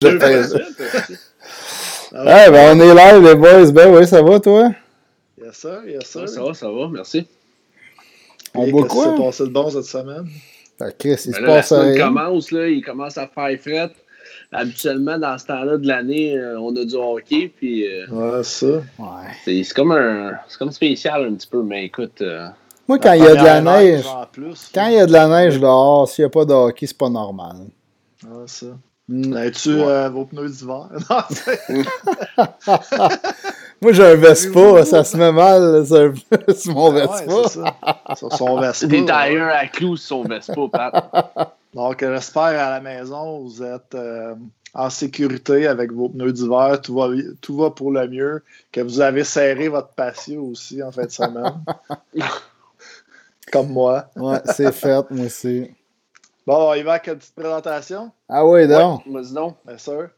Je Ah, ben, on est live, les boys. Ben oui, ça va, toi? Yes, sir, yes, sir. Ça va, ça va, merci. On Et boit qu'est-ce quoi? qui s'est passé de bon cette semaine? Ah, Chris, il se Ben là, la passe semaine rien. commence, là, il commence à faire fret. Habituellement, dans ce temps-là de l'année, euh, on a du hockey, puis euh, Ouais, ça. Ouais. c'est c'est comme un c'est comme spécial un petit peu, mais écoute, euh, Moi, quand il y a de la neige, plus. quand il y a de la neige dehors, s'il n'y a pas de hockey, c'est pas normal. Ouais, ça. Hmm. As-tu euh, vos pneus d'hiver? Non, c'est- Moi, j'ai un Vespa, ça se met mal sur, sur mon Ouais, Vespa. c'est ça. Sur son Vespa. des tires à clous sur son Vespa, Pat. Donc, j'espère à la maison, vous êtes euh, en sécurité avec vos pneus d'hiver. Tout va, tout va pour le mieux. Que vous avez serré votre patio aussi en fin de semaine. Comme moi. Ouais, c'est fait, moi aussi. Bon, avec une petite présentation, Ah oui, donc. Ouais, donc. bien sûr.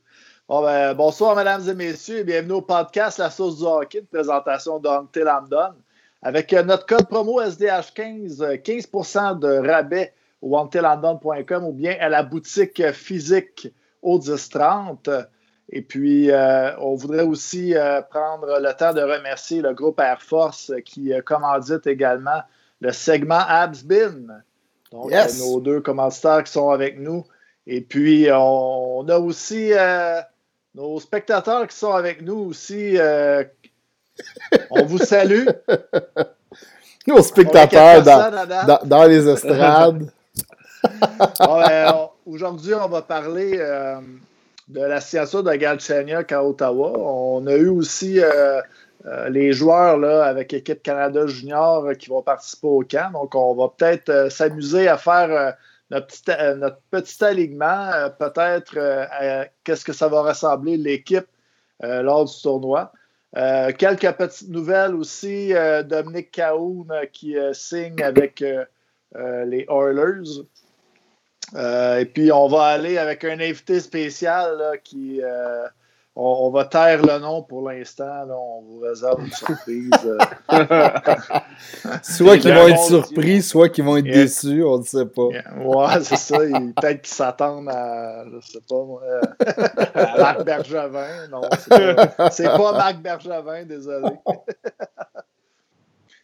Bon, ben, bonsoir, mesdames et messieurs, et bienvenue au podcast La Sauce du Hockey, une présentation Lambdon. Avec euh, notre code promo SDH15, euh, 15% de rabais au hunterlandon.com ou bien à la boutique physique au 1030. Et puis, euh, on voudrait aussi euh, prendre le temps de remercier le groupe Air Force qui commandite également le segment Absbin. Donc, Yes. euh, nos deux commanditaires qui sont avec nous. Et puis, on, a aussi euh, nos spectateurs qui sont avec nous aussi. euh, on vous salue. Nos spectateurs dans, les estrades. Bon, ben, Aujourd'hui, on va parler euh, de la signature de Galchenyuk à Ottawa. On a eu aussi euh, les joueurs là, avec l'équipe Canada Junior euh, qui vont participer au camp. Donc, on va peut-être euh, s'amuser à faire notre, petit, alignement, peut-être qu'est-ce que ça va ressembler l'équipe lors du tournoi. Quelques petites nouvelles aussi. Dominique Cahoun qui signe avec les Oilers. Et puis, on va aller avec un invité spécial qui. On, on va taire le nom pour l'instant. On vous réserve une surprise. euh. Soit qu'ils vont être surpris, soit qu'ils vont être Yeah. déçus, on ne sait pas. ouais, c'est ça. Peut-être qu'ils s'attendent à. Je sais pas, moi. euh, à Marc Bergevin. Non, c'est pas, c'est pas Marc Bergevin, désolé.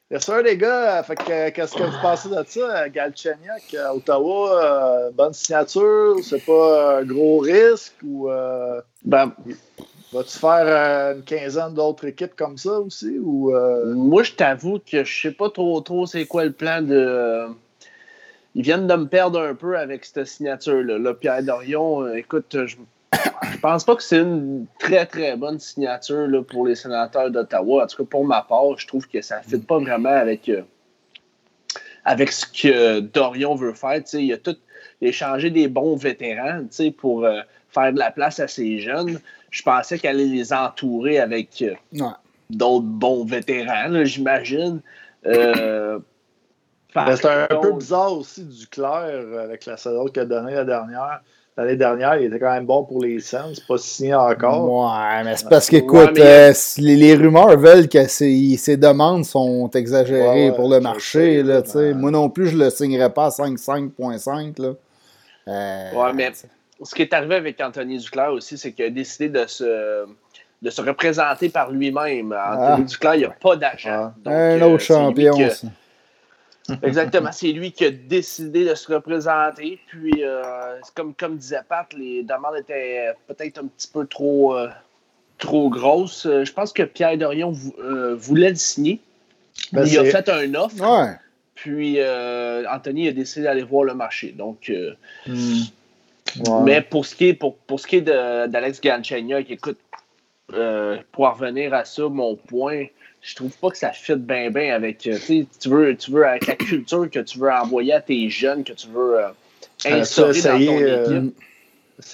Bien sûr, les gars, fait que, qu'est-ce que vous pensez de ça? Galchenyuk à Ottawa, euh, bonne signature, c'est pas un gros risque ou euh, Ben, vas-tu faire euh, une quinzaine d'autres équipes comme ça aussi? Ou, euh, moi, je t'avoue que je sais pas trop trop c'est quoi le plan de. euh, Ils viennent de me perdre un peu avec cette signature-là. Là, Pierre Dorion, euh, écoute, je, je pense pas que c'est une très très bonne signature là, pour les sénateurs d'Ottawa. En tout cas, pour ma part, je trouve que ça ne fit pas vraiment avec, euh, avec ce que Dorion veut faire. Tu sais, il a tout il a échangé des bons vétérans tu sais, pour euh, faire de la place à ces jeunes. Je pensais qu'elle allait les entourer avec. euh, Ouais. d'autres bons vétérans, j'imagine. Euh, ben, c'est un, peu bizarre aussi du clair avec la saison qu'il a donnée la dernière. L'année dernière, il était quand même bon pour les Sens, pas signé encore. Ouais, mais c'est parce Ouais, qu'écoute, mais- euh, les, les rumeurs veulent que ces, ces demandes sont exagérées Ouais, ouais, pour le marché. Là, Moi non plus, je le signerais pas à 5,5,5. là. Euh, Ouais, mais ce qui est arrivé avec Anthony Duclair aussi, c'est qu'il a décidé de se, de se représenter par lui-même. Anthony Ah. Duclair, il n'a pas d'agent. Donc, un euh, autre c'est lui champion. qui a- ça. Exactement, c'est lui qui a décidé de se représenter. Puis, euh, comme, comme disait Pat, les demandes étaient peut-être un petit peu trop, euh, trop grosses. Euh, Je pense que Pierre Dorion vou- euh, voulait le signer. Ben, il a fait un offre. Ouais. Puis Anthony a décidé d'aller voir le marché. Donc, Hmm. Ouais. mais pour ce qui est pour, pour ce qui est d'Alex Galchenyuk, écoute, pour en revenir à ça, mon point, je trouve pas que ça fit bien bien avec. euh, tu veux, tu veux avec la culture que tu veux envoyer à tes jeunes, que tu veux euh, instaurer dans ton euh, équipe?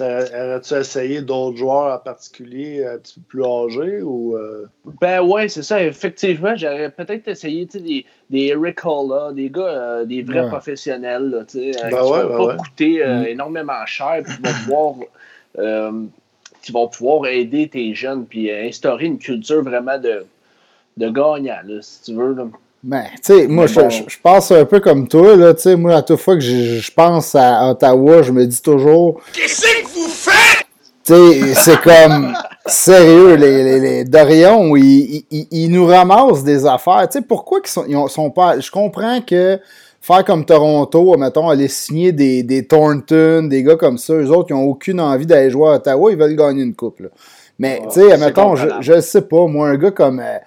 Aurais-tu essayé d'autres joueurs en particulier un petit peu plus âgés ou euh, Ben ouais, c'est ça. Effectivement, j'aurais peut-être essayé des, des Eric Holla, des gars, euh, des vrais Ouais. professionnels, là, euh, Ben qui ouais, vont ben pas ouais. coûter euh, énormément cher, puis qui vont pouvoir, euh, qui vont pouvoir aider tes jeunes, puis euh, instaurer une culture vraiment de, de gagnant, là, si tu veux. là. Ben, tu sais, moi, je, bon. je- je pense un peu comme toi, là, tu sais, moi, à toute fois que je, je pense à Ottawa, je me dis toujours, Qu'est-ce que vous faites? Tu sais, c'est comme sérieux, les, les, les Dorion, ils, ils, ils, nous ramassent des affaires. Tu sais, pourquoi ils sont, ils sont pas. Je comprends que faire comme Toronto, mettons, aller signer des, des Thornton, des gars comme ça, eux autres, ils n'ont aucune envie d'aller jouer à Ottawa, ils veulent gagner une coupe. Là. Mais, tu sais, mettons, je, je sais pas, moi, un gars comme. Euh,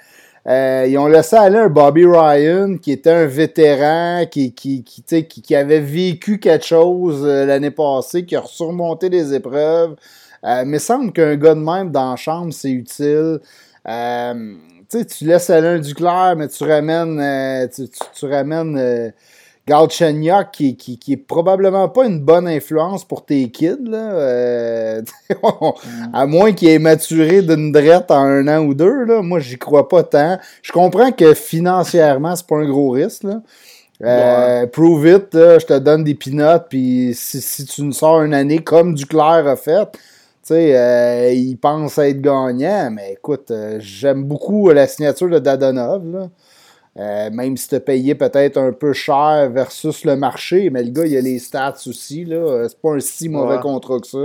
euh, ils ont laissé aller un Bobby Ryan qui était un vétéran, qui, qui, qui, qui, qui avait vécu quelque chose euh, l'année passée, qui a surmonté les épreuves. Euh, mais semble qu'un gars de même dans la chambre, c'est utile. Euh, tu laisses aller un Duclair, mais tu ramènes, tu, tu, tu, ramènes Galchenyuk, qui, qui, qui est probablement pas une bonne influence pour tes kids, là. Euh, à moins qu'il ait maturé d'une drette en un an ou deux, là. Moi, j'y crois pas tant. Je comprends que financièrement, c'est pas un gros risque, là. Euh, prove it, je te donne des pinottes, puis si, si, tu nous sors une année comme Duclair a fait, tu sais, euh, il pense être gagnant, mais écoute, j'aime beaucoup la signature de Dadonov, là. Euh, même si tu as payé peut-être un peu cher versus le marché, mais le gars, il a les stats aussi. là C'est pas un si mauvais contrat que ça.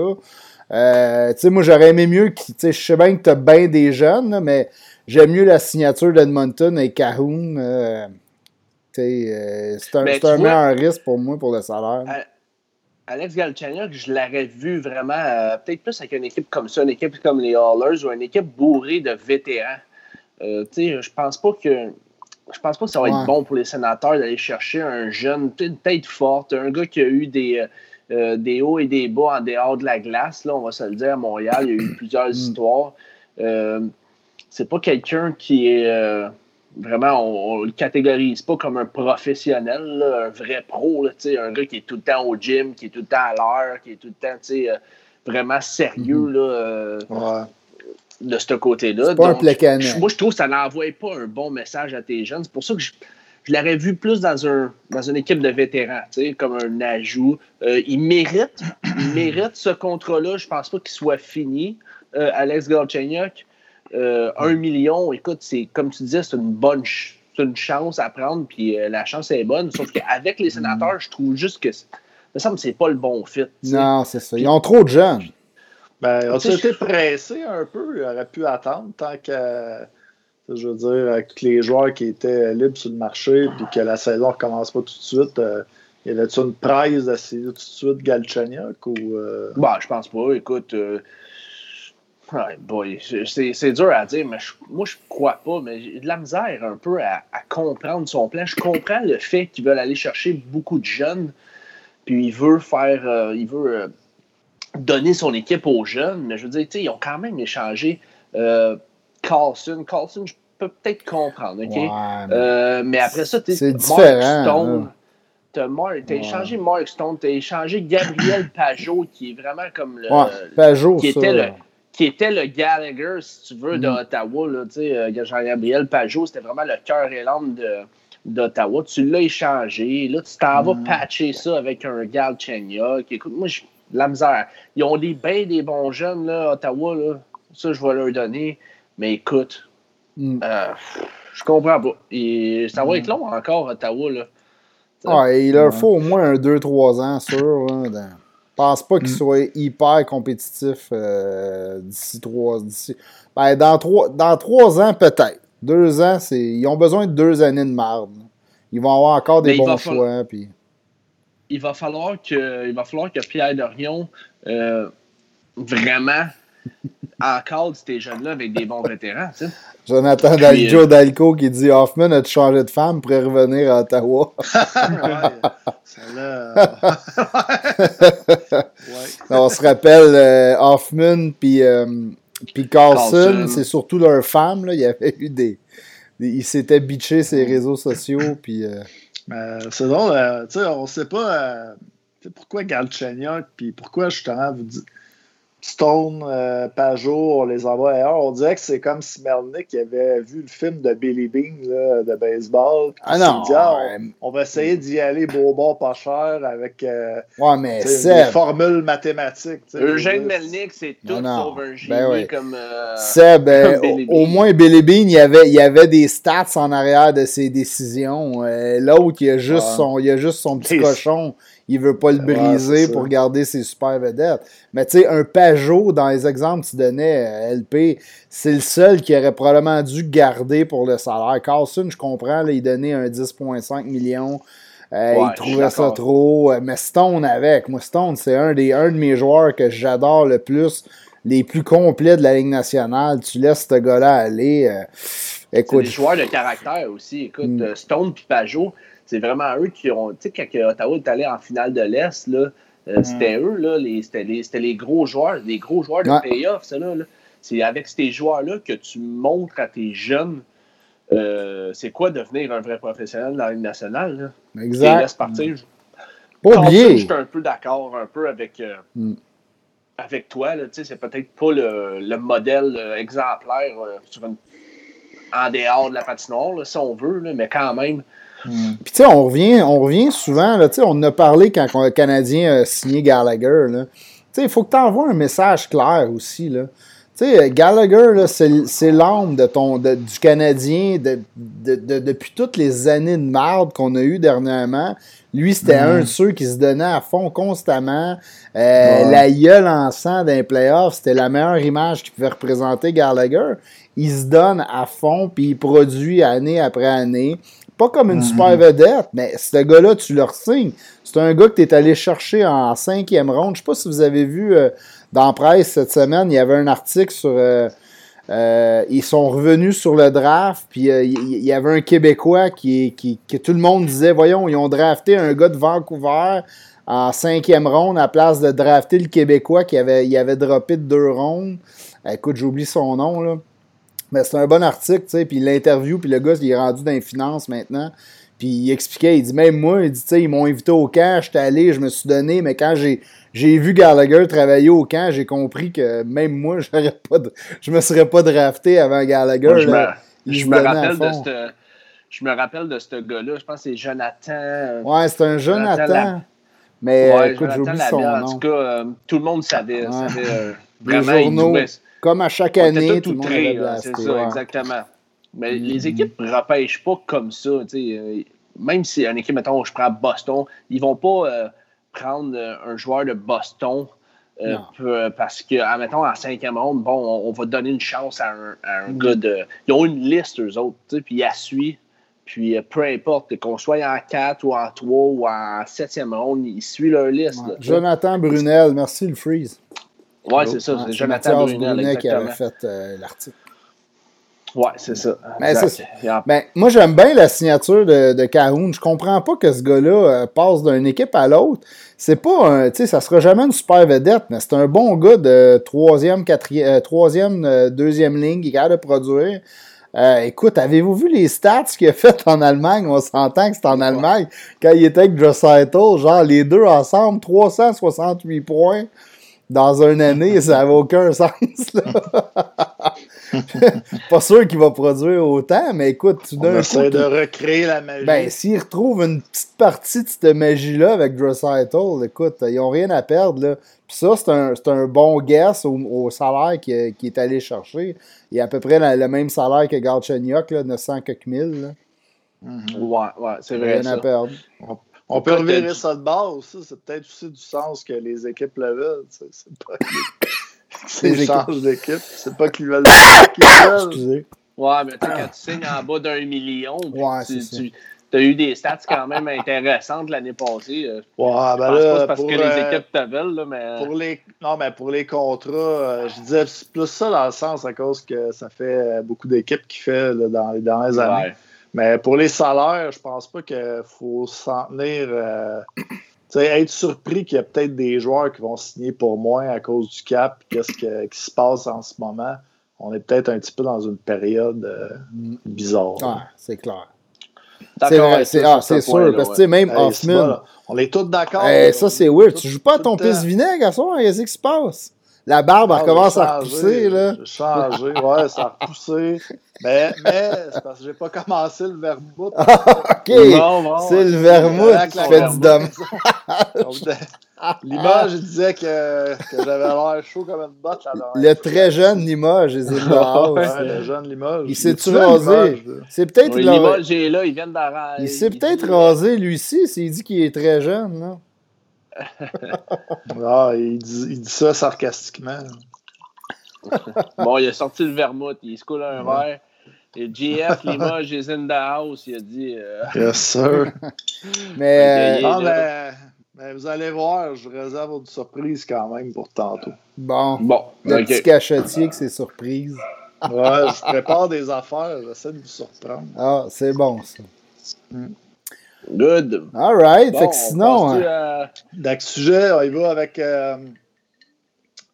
Euh, tu sais, moi, j'aurais aimé mieux. Je sais bien que tu as bien des jeunes, mais j'aime mieux la signature d'Edmonton et Cahoon. Euh, c'est un, ben, un meilleur risque pour moi pour le salaire. Alex Galchenyuk, je l'aurais vu vraiment, peut-être plus avec une équipe comme ça, une équipe comme les Hallers ou une équipe bourrée de vétérans. tu sais, je pense pas que je pense pas que ça va être bon pour les sénateurs d'aller chercher un jeune, une tête forte, un gars qui a eu des, euh, des hauts et des bas en dehors de la glace, là, on va se le dire, à Montréal. Il y a eu plusieurs mm. histoires. Euh, c'est pas quelqu'un qui est. Euh, vraiment, on, ne le catégorise pas comme un professionnel, un vrai pro, là, un gars qui est tout le temps au gym, qui est tout le temps à l'heure, qui est tout le temps euh, vraiment sérieux. Mm-hmm. Là, de ce côté-là. Moi, je trouve que ça n'envoie pas un bon message à tes jeunes. C'est pour ça que je, l'aurais vu plus dans, un, dans une équipe de vétérans, comme un ajout. Euh, il mérite, il mérite ce contrat-là. Je pense pas qu'il soit fini. Euh, Alex Galchenyuk, euh, un million, écoute, c'est comme tu disais, c'est une bonne une chance à prendre, puis la chance est bonne. Sauf qu'avec les sénateurs, je trouve juste que ça me semble c'est pas le bon fit. Non, c'est ça. Ils ont trop de jeunes. Ben, on a été pressé un peu. Il aurait pu attendre tant que, je veux dire, avec les joueurs qui étaient libres sur le marché puis que la saison ne recommence pas tout de suite. Euh, y avait-tu une presse d'essayer tout de suite Galchenyuk ou. Euh... Bah, je pense pas. Écoute. Euh... c'est dur à dire, mais moi, je crois pas, mais j'ai de la misère un peu à, comprendre son plan. Je comprends le fait qu'ils veulent aller chercher beaucoup de jeunes, puis il veut faire, euh, il veut euh, donner son équipe aux jeunes, mais je veux dire, ils ont quand même échangé euh, Carlson. Carlson, je peux peut-être comprendre, OK? mais... Euh, mais... après ça, tu Mark Stone. T'as as échangé Mark Stone, t'as échangé Gabriel Pajot, qui est vraiment comme le. Pajot, qui était le qui était le Gallagher, si tu veux, d'Ottawa. Mm. Jean-Gabriel Pajot, c'était vraiment le cœur et l'âme d'Ottawa. Tu l'as échangé. Là, tu t'en vas mm. patcher ça avec un Gal Chenyok. Écoute, moi, je la misère. Ils ont des bien des bons jeunes, là, Ottawa, là. Ça, je vais leur donner. Mais écoute, mm. euh, je comprends pas. Et ça va être mm. long encore, Ottawa, là. Ouais, il leur faut au moins un 2-3 ans, sûr. Je pense pas qu'ils mm. soient hyper compétitifs euh, d'ici 3 d'ici. Ben, dans 3 dans trois ans, peut-être. Deux ans, c'est. Ils ont besoin de deux années de marde. Ils vont avoir encore des bons choix. Puis il va falloir que, il va falloir que Pierre Dorion euh, vraiment encadre ces jeunes-là avec des bons vétérans. Tu sais. Jonathan Daljo euh, Dalco qui dit Hoffman a changé de femme pour revenir à Ottawa? On se rappelle euh, Hoffman puis puis Carlson, c'est surtout leur femme. Là. Il y avait eu des, des il s'était bitché ses réseaux sociaux puis c'est drôle, euh, tu sais, on sait pas euh, pourquoi Galchenyuk, puis pourquoi justement vous dites Stone, euh, Pajot, on les envoie ailleurs. On dirait que c'est comme si Melnick avait vu le film de Billy Bean là, de baseball. Ah non! Ah, on, va essayer d'y aller beau bord pas cher avec euh, ouais, mais des formules mathématiques. Eugène Melnick, c'est tout sauf un génie ben comme. Euh, Seb, ben, au, moins Billy Bean, il y, avait, il y avait des stats en arrière de ses décisions. L'autre, il, a juste son, il a juste son petit cochon il veut pas le briser pour garder ses super vedettes. Mais tu sais, un Pajot, dans les exemples que tu donnais, LP, c'est le seul qui aurait probablement dû garder pour le salaire. Carlson, je comprends, là, il donnait un 10,5 millions. Euh, il trouvait ça trop. Mais Stone avec. Moi, Stone, c'est un, des, un de mes joueurs que j'adore le plus les plus complets de la Ligue nationale. Tu laisses ce gars-là aller. Euh, écoute. des joueurs de caractère aussi. Écoute, mm. euh, Stone et Pajot, c'est vraiment eux qui ont. Tu sais, quand Ottawa est allé en finale de l'Est, là, euh, mm. c'était eux, là, c'était les, les, gros joueurs, les gros joueurs de playoff, ça, là. C'est avec ces joueurs-là que tu montres à tes jeunes c'est quoi devenir un vrai professionnel dans la Ligue nationale. Là. Exact. laisse partir. Pas Je suis un peu d'accord un peu avec. Mm avec toi. C'est peut-être pas le, modèle euh, exemplaire euh, en dehors de la patinoire, si on veut, mais quand même. Hmm. Puis, tu sais, on revient, on revient souvent, là, on en a parlé quand le Canadien a signé Gallagher. Tu sais, il faut que tu envoies un message clair aussi. Là. Tu sais, Gallagher, c'est l'âme de ton, du Canadien depuis toutes les années de marde qu'on a eues dernièrement. Lui, c'était mm. un de ceux qui se donnait à fond constamment. Euh, la gueule en sang d'un playoff, c'était la meilleure image qu'il pouvait représenter Gallagher. Il se donne à fond, puis il produit année après année. Pas comme une mm-hmm. super vedette, mais ce gars-là, tu le signes. C'est un gars que tu es allé chercher en cinquième ronde. Je sais pas si vous avez vu euh, dans la presse cette semaine, il y avait un article sur... Euh, euh, ils sont revenus sur le draft, puis il y, avait un Québécois qui, qui, que tout le monde disait Voyons, ils ont drafté un gars de Vancouver en cinquième ronde à place de drafter le Québécois qui avait, il avait droppé de deux rondes. Écoute, j'oublie son nom, là. Mais c'est un bon article, tu sais, puis l'interview, puis le gars, il est rendu dans les finances maintenant. Puis il expliquait, il dit, même moi, il dit, tu sais, ils m'ont invité au camp, j'étais allé, je me suis donné, mais quand j'ai j'ai vu Gallagher travailler au camp, j'ai compris que même moi, pas je me serais pas drafté avant Gallagher. je, me, rappelle de ce je me rappelle de ce gars-là, je pense que c'est Jonathan. Ouais, c'est un Jonathan. Mais ouais, écoute, j'oublie son nom. En tout cas, euh, tout le monde savait. savait euh, vraiment, journaux, comme à chaque année, tout, le monde C'est ça, exactement. Mais les mm-hmm. équipes ne repêchent pas comme ça. Même si une équipe, mettons, je prends Boston, ils vont pas prendre euh, un joueur de Boston euh, euh, parce que, admettons, en cinquième ronde, bon, on, va donner une chance à un, mm. gars de. Ils ont une liste, eux autres, puis ils suit. Puis peu importe, qu'on soit en 4 ou en 3 ou en 7e ronde, ils suivent leur liste. Jonathan Brunel, merci le freeze. Oui, c'est ça, c'est Jonathan Brunel, qui avait fait l'article. Ouais, c'est ça. Mais ben, moi, j'aime bien la signature de, de Cahoon. Je comprends pas que ce gars-là euh, passe d'une équipe à l'autre. C'est pas un. Tu sais, ça sera jamais une super vedette, mais c'est un bon gars de troisième, quatrième, euh, troisième, euh, deuxième ligne qui est capable de produire. écoute, avez-vous vu les stats qu'il a fait en Allemagne? On s'entend que c'est en Allemagne. Quand il était avec genre les deux ensemble, 368 points dans une année, ça n'avait aucun sens. pas sûr qu'il va produire autant, mais écoute, tu On essaie de recréer la magie. Ben, s'il retrouve une petite partie de cette magie-là avec Dressaitl, écoute, ils n'ont rien à perdre. Là. Puis ça, c'est un, un, bon guess au, salaire qui, est allé chercher. Il a à peu près le même salaire que Galchenyuk, 900 quelques mille. Là. Mm-hmm. Ouais, ouais, c'est vrai. Rien à perdre. On, peut revirer ça de base aussi. C'est peut-être aussi du sens que les équipes le veulent. C'est pas c'est change d'équipe. C'est pas qu'ils veulent. Excusez. Ouais, mais quand tu signes en bas d'un million, tu, as eu des stats quand même intéressantes l'année passée. Euh, ouais, ben là, parce que les euh, équipes te veulent, mais. Pour les, non, mais pour les contrats, euh, je disais plus ça dans le sens à cause que ça fait beaucoup d'équipes qui fait dans les dernières années. Mais pour les salaires, je pense pas qu'il faut s'en tenir être surpris qu'il y a peut-être des joueurs qui vont signer pour moins à cause du cap, qu'est-ce qui se passe en ce moment. On est peut-être un petit peu dans une période euh, bizarre. Ah, c'est clair. C'est ah, sûr, parce que même Hoffman. on est tous d'accord. ça, c'est weird. Tu joues pas à ton pisse vinaigre à soir, qu'est-ce qui se passe? La barbe, elle ah, commence à repousser, là. J'ai changé, ouais, ça a repoussé. Mais, mais c'est parce que j'ai pas commencé le vermouth. OK. c'est le vermouth qui fait du dommage. L'image, il disait que, que j'avais l'air chaud comme une botte. Là, le très jeune Limoges, les ouais, le jeune Limoges. Il s'est-tu rasé? C'est peut-être... Limoges est là, il vient d'arranger. Il s'est peut-être rasé, lui-ci, s'il dit qu'il est très jeune, là. ah, il, dit, il, dit, ça sarcastiquement. bon, il a sorti le vermouth, il se coule un verre. Et GF Limoges is in the house, il a dit. Euh... Yes, sir. mais, ah, mais, mais, vous allez voir, je réserve une surprise quand même pour tantôt. Bon. Bon. Le okay. petit cachetier que c'est surprise. ouais, je prépare des affaires, j'essaie de vous surprendre. Ah, c'est bon ça. Mm. Good. All right. Bon, fait que sinon. Hein... À... Dans sujet, on y va avec. Euh,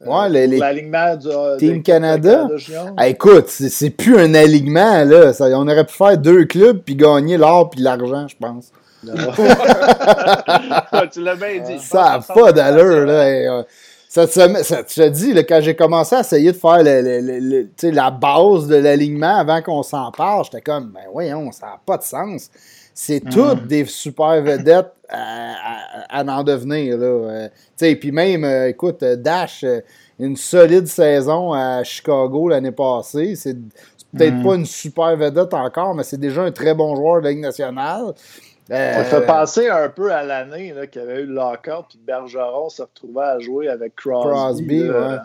Ouais, les, les l'alignement du Team Canada. Canada ah, écoute, c'est plus un alignement là. Ça, on aurait pu faire deux clubs puis gagner l'or puis l'argent, je pense. tu l'as bien dit. Ça n'a pas d'allure là. Ça, ça, ça, te dit, là, quand j'ai commencé à essayer de faire le, le, le, la base de l'alignement avant qu'on s'en parle, j'étais comme, ben voyons, ça n'a pas de sens. C'est mm. toutes des super vedettes à, à, à en devenir. Là. Euh, puis même, euh, écoute, Dash, euh, une solide saison à Chicago l'année passée. C'est peut-être mm. pas une super vedette encore, mais c'est déjà un très bon joueur de la Ligue nationale. Euh, ça fait penser un peu à l'année qu'il y avait eu le Lockhart, puis Bergeron se retrouvait à jouer avec Crosby. Crosby, ouais.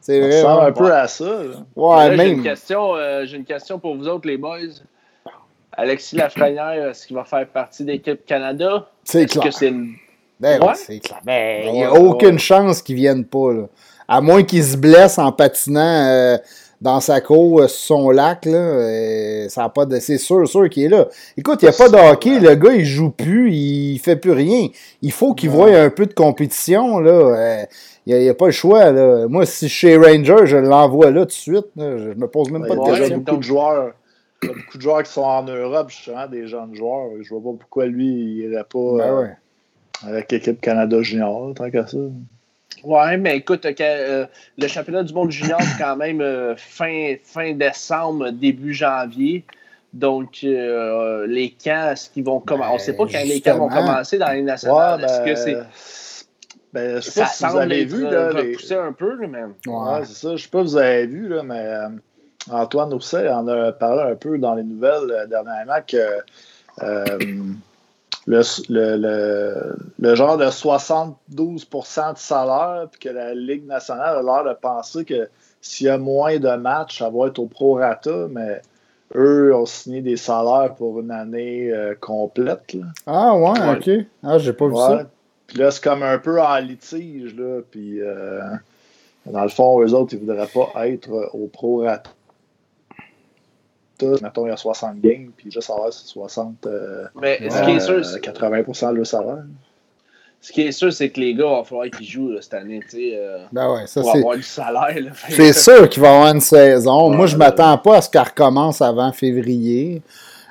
C'est vrai. Ça un peu à ça. J'ai une, question, une question pour vous autres, les boys. Alexis Lafrenière, est-ce qu'il va faire partie de l'équipe Canada? C'est clair. Que c'est une... Ben ouais? c'est clair. Ben, il n'y a aucune chance qu'il ne vienne pas. Là. À moins qu'il se blesse en patinant euh, dans sa cour euh, sur son lac. Là, euh, ça a pas de... C'est sûr, sûr qu'il est là. Écoute, il n'y a pas de hockey. Le gars, il joue plus. Il fait plus rien. Il faut qu'il voie un peu de compétition. Là. il n'y a, a, pas le choix. Là. Moi, si chez Ranger, je l'envoie là tout de suite. Là. Je me pose même pas de question. Il y a beaucoup de joueurs il y a beaucoup de joueurs qui sont en Europe, justement, des jeunes joueurs. Je vois pas pourquoi lui, il irait pas ben ouais. euh, avec l'équipe Canada Junior, tant qu'à ça. Ouais, mais écoute, euh, le championnat du monde junior, c'est quand même euh, fin, fin décembre, début janvier. Donc, euh, les camps, est-ce qu'ils vont commencer? on ne sait pas quand les camps vont commencer dans les nationales. Ouais, ben, est-ce que c'est. Ben, je sais pas si vous avez vu. Là, les... un peu, là, mais... Ouais, c'est ça. Je sais pas si vous avez vu, là, mais Antoine Ousset en a parlé un peu dans les nouvelles euh, dernièrement que euh, le, le, le, genre de 72% de salaire, puis que la Ligue nationale a l'air de penser que s'il y a moins de matchs, ça va être au prorata, mais eux ont signé des salaires pour une année euh, complète. Là. Ah ouais, ok. Ah, j'ai pas vu ça. Puis là, c'est comme un peu en litige, là, puis euh, dans le fond, eux autres, ils voudraient pas être au prorata mettons, il y a 60 games, puis juste salaire, c'est 60. Euh, Mais ce qui est sûr, c'est 80 de leur salaire. Ce qui est sûr, c'est que les gars, il va falloir qu'ils jouent là, cette année, tu sais. Euh, ben ouais, ça, pour avoir du salaire. C'est sûr qu'il va y avoir une saison. Moi, je ne m'attends pas à ce qu'elle recommence avant février.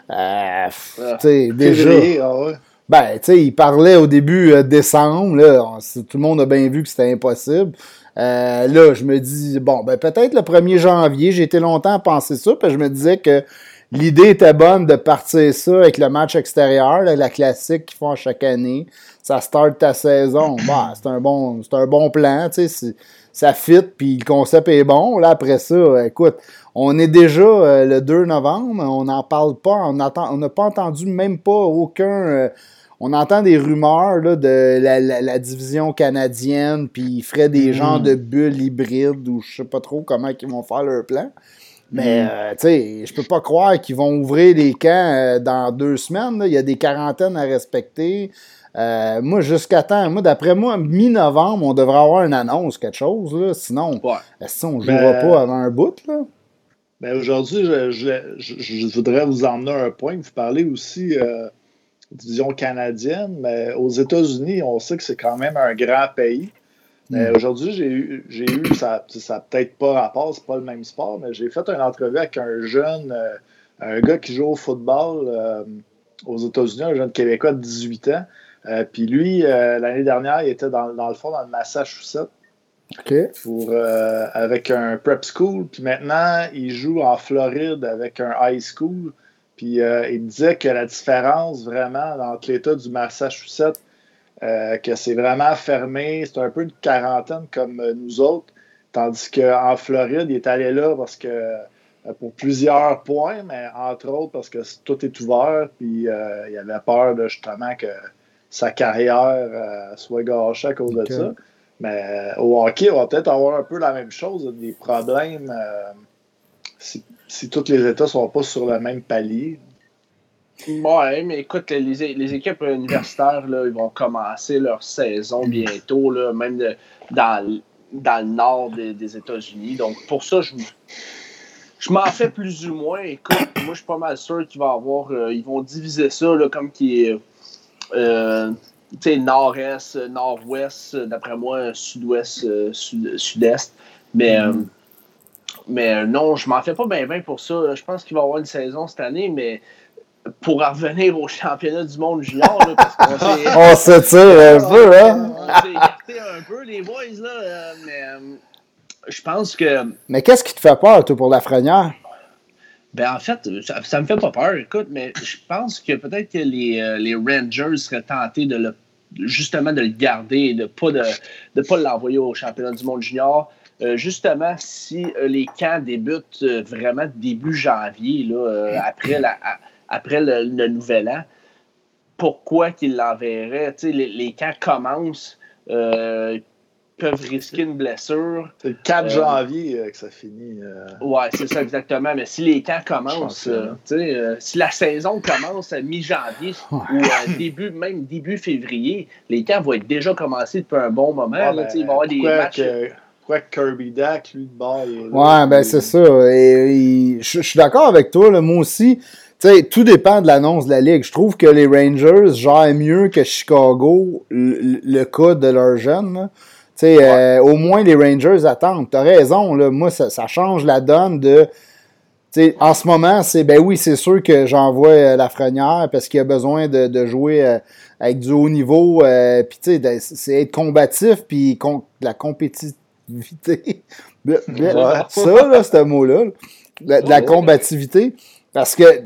Euh, ah, déjà. Ah ouais. Ben, tu sais, il parlait au début euh, décembre, là, tout le monde a bien vu que c'était impossible. Euh, là, je me dis, bon, ben peut-être le 1er janvier, j'ai été longtemps à penser ça, puis je me disais que l'idée était bonne de partir ça avec le match extérieur, la classique qu'ils font chaque année. Ça start ta saison. Bah, c'est un bon, c'est un bon plan, tu sais, ça fit, puis le concept est bon. Là, après ça, écoute, on est déjà euh, le 2 novembre, on n'en parle pas, on n'a pas entendu même pas aucun... Euh, on entend des rumeurs là, de la, division canadienne, puis ils feraient des mm. genres de bulles hybrides ou je sais pas trop comment ils vont faire leur plan. Mais, mm. euh, tu sais, je peux pas croire qu'ils vont ouvrir les camps euh, dans deux semaines. Il y a des quarantaines à respecter. Euh, moi, jusqu'à temps, moi, d'après moi, mi-novembre, on devrait avoir une annonce, quelque chose. Là. Sinon, est-ce qu'on ne jouera ben, pas avant un bout? Là? Ben aujourd'hui, je, je, voudrais vous emmener un point. Vous parlez aussi division canadienne, mais aux États-Unis, on sait que c'est quand même un grand pays. Mais hmm. aujourd'hui, j'ai eu, j'ai eu, ça n'a peut-être pas rapport, c'est pas le même sport, mais j'ai fait une entrevue avec un jeune, euh, un gars qui joue au football euh, aux États-Unis, un jeune Québécois de 18 ans. Euh, puis lui, l'année dernière, il était dans, dans, le fond dans le Massachusetts. Pour, avec un prep school. Puis maintenant, il joue en Floride avec un high school. Puis euh, il disait que la différence vraiment entre l'État du Massachusetts, euh, que c'est vraiment fermé, c'est un peu une quarantaine comme euh, nous autres, tandis qu'en Floride, il est allé là parce que pour plusieurs points, mais entre autres parce que tout est ouvert, puis il avait peur de, justement que sa carrière soit gâchée à cause de ça. Mais au hockey, on va peut-être avoir un peu la même chose, des problèmes si, si tous les États ne sont pas sur le même palier. Ouais, mais écoute, les, équipes universitaires, ils vont commencer leur saison bientôt, même dans, le nord des, États-Unis. Donc, pour ça, je, m'en fais plus ou moins. Écoute, moi, je suis pas mal sûr qu'ils vont avoir. Euh, ils vont diviser ça comme qui est. Euh, nord-est, nord-ouest, d'après moi, sud-ouest, euh, sud-est. mais, mm-hmm. Mais non, je m'en fais pas bien pour ça. Je pense qu'il va y avoir une saison cette année, mais pour revenir au championnat du monde junior, là, parce qu'on s'est... on se tire un peu, hein? On s'est écarté un peu, les boys, là, euh, mais euh, je pense que... Mais qu'est-ce qui te fait peur, toi, pour la frenière? Ben, en fait, ça, ça, me fait pas peur, écoute, mais je pense que peut-être que les, euh, les, Rangers seraient tentés de le, justement de le garder et de pas, de, de pas l'envoyer au championnat du monde junior. Justement, si les camps débutent vraiment début janvier, là, après la après le, nouvel an. Pourquoi qu'ils l'enverraient? Les, les camps commencent, euh, peuvent risquer une blessure. C'est le 4 euh, janvier euh, que ça finit. Ouais, c'est ça exactement. Mais si les camps commencent, si la saison commence à mi-janvier ou début, même début février, les camps vont être déjà commencés depuis un bon moment. là, ben, avoir des matchs. Pourquoi Kirby Dak, lui, de bord, Ouais, ben c'est ça. Et, je suis d'accord avec toi. Là, moi aussi, tout dépend de l'annonce de la Ligue. Je trouve que les Rangers gèrent mieux que Chicago le, cas de leurs jeunes. Ouais. Euh, au moins, les Rangers attendent. Tu as raison, là, moi, ça, ça, change la donne de. en ce moment, c'est ben oui, c'est sûr que j'envoie euh, la frenière parce qu'il a besoin de, de jouer euh, avec du haut niveau. Euh, puis, c'est être combatif, puis la compétitivité. ça, là, ce mot-là. de la combativité. Parce que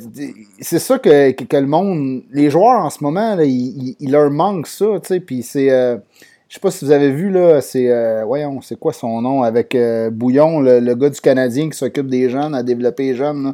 c'est ça que, que, le monde, les joueurs en ce moment, là, il, leur manque ça, tu sais, puis c'est, euh, je sais pas si vous avez vu, là, c'est, euh, voyons, c'est quoi son nom, avec euh, Bouillon, le, gars du Canadien qui s'occupe des jeunes, à développer les jeunes,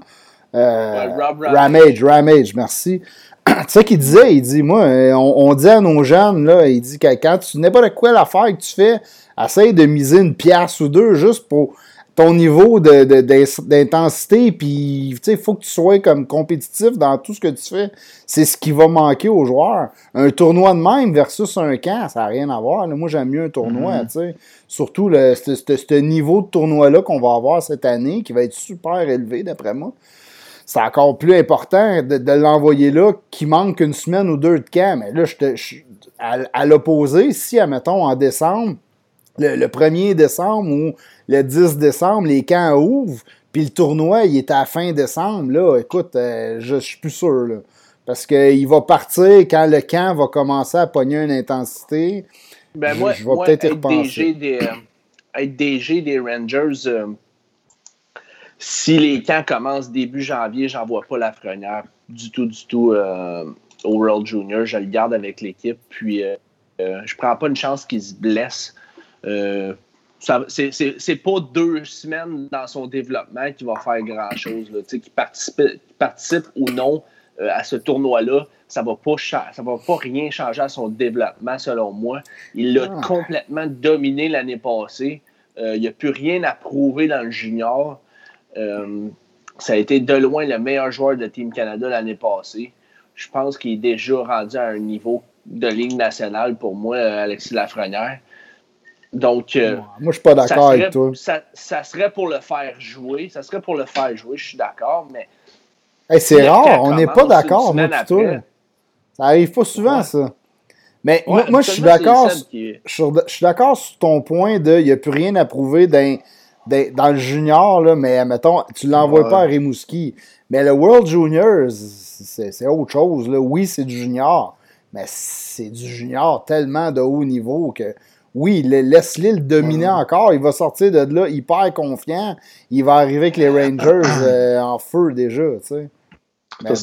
Ramage, Ramage, merci. tu sais qu'il disait, il dit, moi, on, dit à nos jeunes, là, il dit que quand tu, n'importe quoi l'affaire que tu fais, essaye de miser une pièce ou deux juste pour ton niveau d'intensité, puis il faut que tu sois comme compétitif dans tout ce que tu fais. C'est ce qui va manquer aux joueurs. Un tournoi de même versus un camp, ça n'a rien à voir. Moi, j'aime mieux un tournoi. Mm-hmm. Surtout le, ce niveau de tournoi-là qu'on va avoir cette année, qui va être super élevé d'après moi. C'est encore plus important de, l'envoyer là, qui manque une semaine ou deux de camp. Mais là, je te, à, à l'opposé, si, admettons, en décembre, le, 1er décembre ou le 10 décembre, les camps ouvrent, puis le tournoi, il est à fin décembre, là, écoute, euh, je, suis plus sûr, là. Parce qu'il va partir quand le camp va commencer à pogner une intensité. Ben moi, je, vais peut-être être, DG des, euh, être DG des Rangers, euh, si les camps commencent début janvier, j'en vois pas la frenière du tout, du tout au World Junior. Je le garde avec l'équipe, puis je prends pas une chance qu'il se blesse euh, c'est pas deux semaines dans son développement qui va faire grand-chose. Qui participe, participe ou non euh, à ce tournoi-là, ça va pas ça va pas rien changer à son développement, selon moi. Il l'a ah. complètement dominé l'année passée. Euh, il n'y a plus rien à prouver dans le junior. ça a été de loin le meilleur joueur de Team Canada l'année passée. Je pense qu'il est déjà rendu à un niveau de ligne nationale pour moi, Alexis Lafrenière. Donc, euh, moi, je suis pas d'accord avec toi. Ça, serait pour le faire jouer. Ça serait pour le faire jouer, je suis d'accord, mais. c'est rare, on n'est pas d'accord, moi, tout. Ça arrive pas souvent, ça. Mais moi, je suis d'accord. Je suis d'accord sur ton point de il n'y a plus rien à prouver dans, dans, le junior, là, mais mettons, tu ne l'envoies pas à Rimouski. Mais le World Juniors, c'est autre chose. Là. Oui, c'est du junior, mais c'est du junior tellement de haut niveau que oui, laisse-le le dominer encore. Il va sortir de là hyper confiant. Il va arriver avec les Rangers euh, en feu déjà. C'est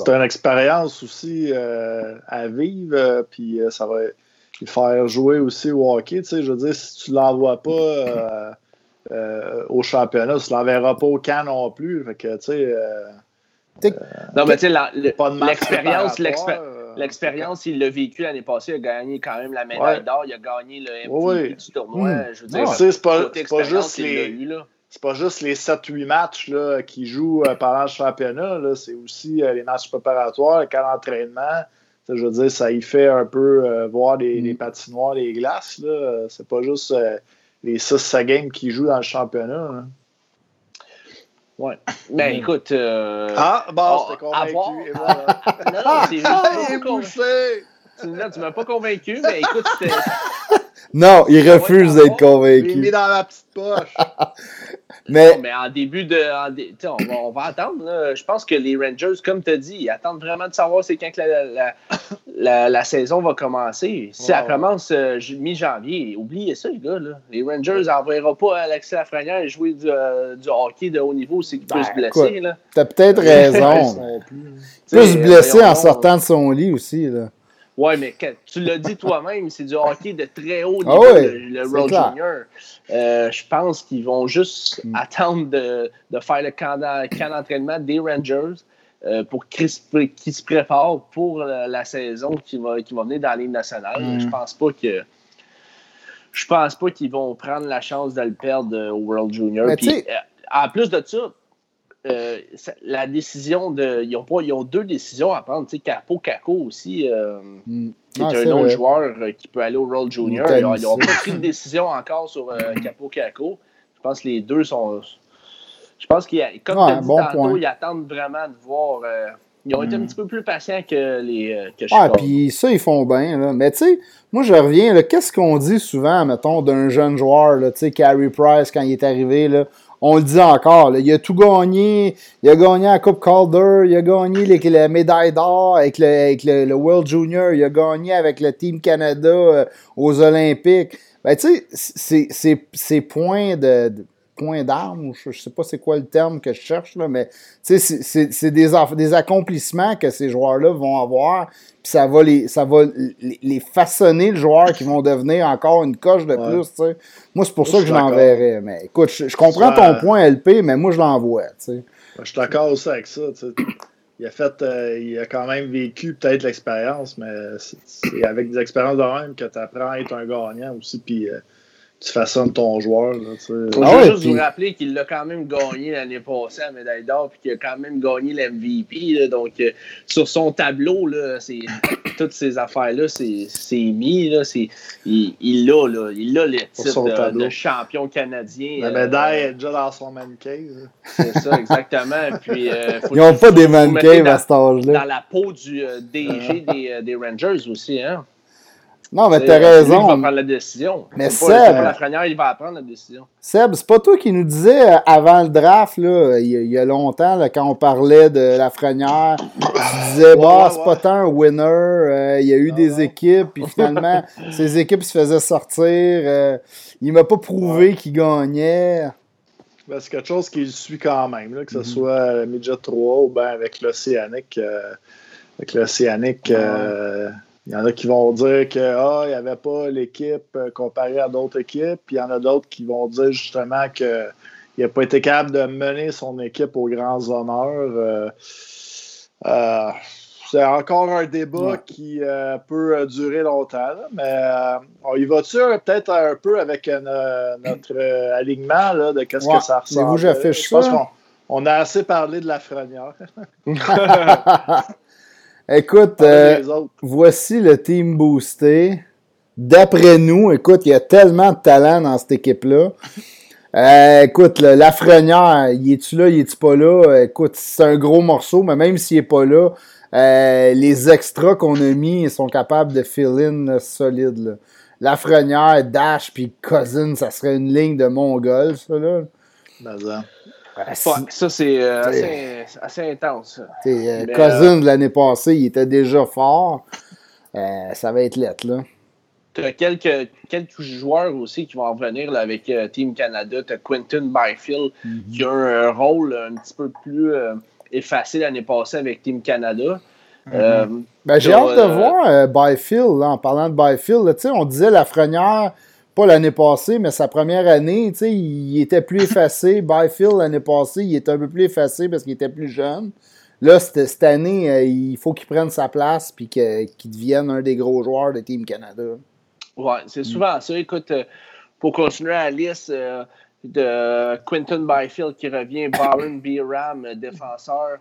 une expérience aussi euh, à vivre, euh, puis ça va le faire jouer aussi au hockey. Je veux dire, si tu ne l'envoies pas au championnat, tu ne l'enverras pas au camp non plus. Fait que, tu sais. non, mais tu sais, l'expérience, l'expérience, il l'a vécu l'année passée. Il a gagné quand même la médaille d'or. Il a gagné le MVP du tournoi. Hmm. Je veux dire, c'est pas, pas, juste les. c'est pas juste les 7-8 matchs là, qui jouent euh, pendant le championnat, c'est aussi euh, les matchs préparatoires, le camp d'entraînement. Je veux dire, ça y fait un peu euh, voir les, les, patinoires, les glaces. C'est pas juste les 6 games qui jouent dans le championnat. Ouais. Ben écoute. Euh, ah, bon, c'était convaincu. Voilà. non, non, c'est juste. Ah, tu, tu m'as pas convaincu, mais écoute, c'était. Non, il refuse d'être convaincu. Il est mis dans la petite poche. mais... mais en début de. on, va, on, va, attendre. Je pense que les Rangers, comme tu as dit, ils attendent vraiment de savoir c'est quand que la, la, la, saison va commencer. Si elle commence euh, mi-janvier, oubliez ça, les gars. Là. Les Rangers n'enverront pas Alexis Lafrenière jouer du, euh, du, hockey de haut niveau s'il peut ben, se blesser. Tu as peut-être raison. Il peut se blesser en sortant de son lit aussi. Là. Ouais, mais tu l'as dit toi-même, c'est du hockey de très haut ah niveau, le, World Junior. Euh, je pense qu'ils vont juste mm. attendre de, de, faire le camp d'entraînement des Rangers euh, pour qu'ils se préparent pour la, saison qui va, qui va venir dans la Ligue nationale. Mm. Je pense pas que. Je pense pas qu'ils vont prendre la chance de le perdre au World Junior. Puis, euh, en plus de ça, euh, la décision de. Ils ont, pas, ils ont deux décisions à prendre. Tu sais, Capo Caco aussi, euh, mm. est ah, un autre joueur euh, qui peut aller au World Junior. Ils n'ont pas pris de décision encore sur Capo Caco. Je pense que les deux sont. Je pense qu'ils, comme dit tantôt, ils attendent vraiment de voir. ils ont été un mm. petit peu plus patients que les que Ah, puis ça, ils font bien. Là. Mais tu sais, moi, je reviens. Qu'est-ce qu'on dit souvent, mettons, d'un jeune joueur, tu sais, Carey Price, quand il est arrivé, là, on le dit encore, il a tout gagné. Il a gagné la Coupe Calder, il a gagné les, la médaille d'or avec, le, World Junior, il a gagné avec le Team Canada euh, aux Olympiques. Ben, tu sais, ces points de point d'armes, je, ne sais pas c'est quoi le terme que je cherche, là, mais c'est des, des accomplissements que ces joueurs-là vont avoir, puis ça va les ça va les, façonner le joueur qui vont devenir encore une coche de plus. Moi, c'est pour ça que je l'enverrais. Mais écoute, je, comprends ton point LP, mais moi je l'envoie. Je suis d'accord aussi avec ça. Il a fait euh, il a quand même vécu peut-être l'expérience, mais c'est avec des expériences de même que tu apprends à être un gagnant aussi. Puis euh, tu façonnes ton joueur. Là, Faut ah juste vous rappeler qu'il l'a quand même gagné l'année passée à la médaille d'or, puis qu'il a quand même gagné l'MVP. Donc, euh, sur son tableau, là, toutes ces affaires-là, c'est mis. Là, il, il a, là, il a le titre de, champion canadien. La euh, médaille est déjà dans son man cave. C'est ça, exactement. puis, euh, Ils n'ont pas des man caves à cet âge-là. Dans la peau du DG des, des Rangers aussi. Hein? Non, mais t'as raison. il va prendre la décision. Mais Seb. la il va prendre la décision. Seb, c'est pas toi qui nous disais euh, avant le draft, là, il, y a, longtemps, là, quand on parlait de la Frenière, tu disais, bah, c'est pas tant un winner. Euh, il y a eu des équipes, puis finalement, ces équipes se faisaient sortir. Euh, il m'a pas prouvé qu'il gagnait. Ben, c'est quelque chose qui suit quand même, là, que ce mm-hmm. soit Midget 3 ou ben avec l'Océanique. avec l'Océanique. Il y en a qui vont dire qu'il ah, n'y avait pas l'équipe euh, comparée à d'autres équipes. Puis il y en a d'autres qui vont dire justement qu'il n'a pas été capable de mener son équipe aux grands honneurs. Euh, euh, c'est encore un débat qui peut durer longtemps, mais on y va-tu peut-être un peu avec notre alignement là, de qu'est-ce que ça ressemble? Vous, j'affiche ça. On a assez parlé de la frenière. Écoute, euh, voici le team boosté. D'après nous, écoute, il y a tellement de talent dans cette équipe-là. Euh, écoute, la Lafrenière, il est-tu là, il est-tu pas là? Écoute, c'est un gros morceau, mais même s'il est pas là, euh, les extras qu'on a mis sont capables de fill-in solide. Là. Lafrenière, Dash puis Cousin, ça serait une ligne de Mongol, ça là. Ça, c'est euh, assez, intense. Euh, Cousin de l'année passée, il était déjà fort. Euh, ça va être lettre, là. Tu as quelques, quelques joueurs aussi qui vont revenir avec Team Canada. Tu as Quentin Byfield mhm. qui a un, rôle un petit peu plus effacé l'année passée avec Team Canada. Mhm. ben, J'ai hâte de voir Byfield, en parlant de Byfield. on disait la Frenière pas l'année passée, mais sa première année, tu sais, il était plus effacé. Byfield, l'année passée, il était un peu plus effacé parce qu'il était plus jeune. là, cette, année, euh, il faut qu'il prenne sa place puis qu'il devienne un des gros joueurs de Team Canada. Ouais, c'est souvent ça. Écoute, pour continuer à la liste de Quinton Byfield qui revient, Baron B. Ram, défenseur.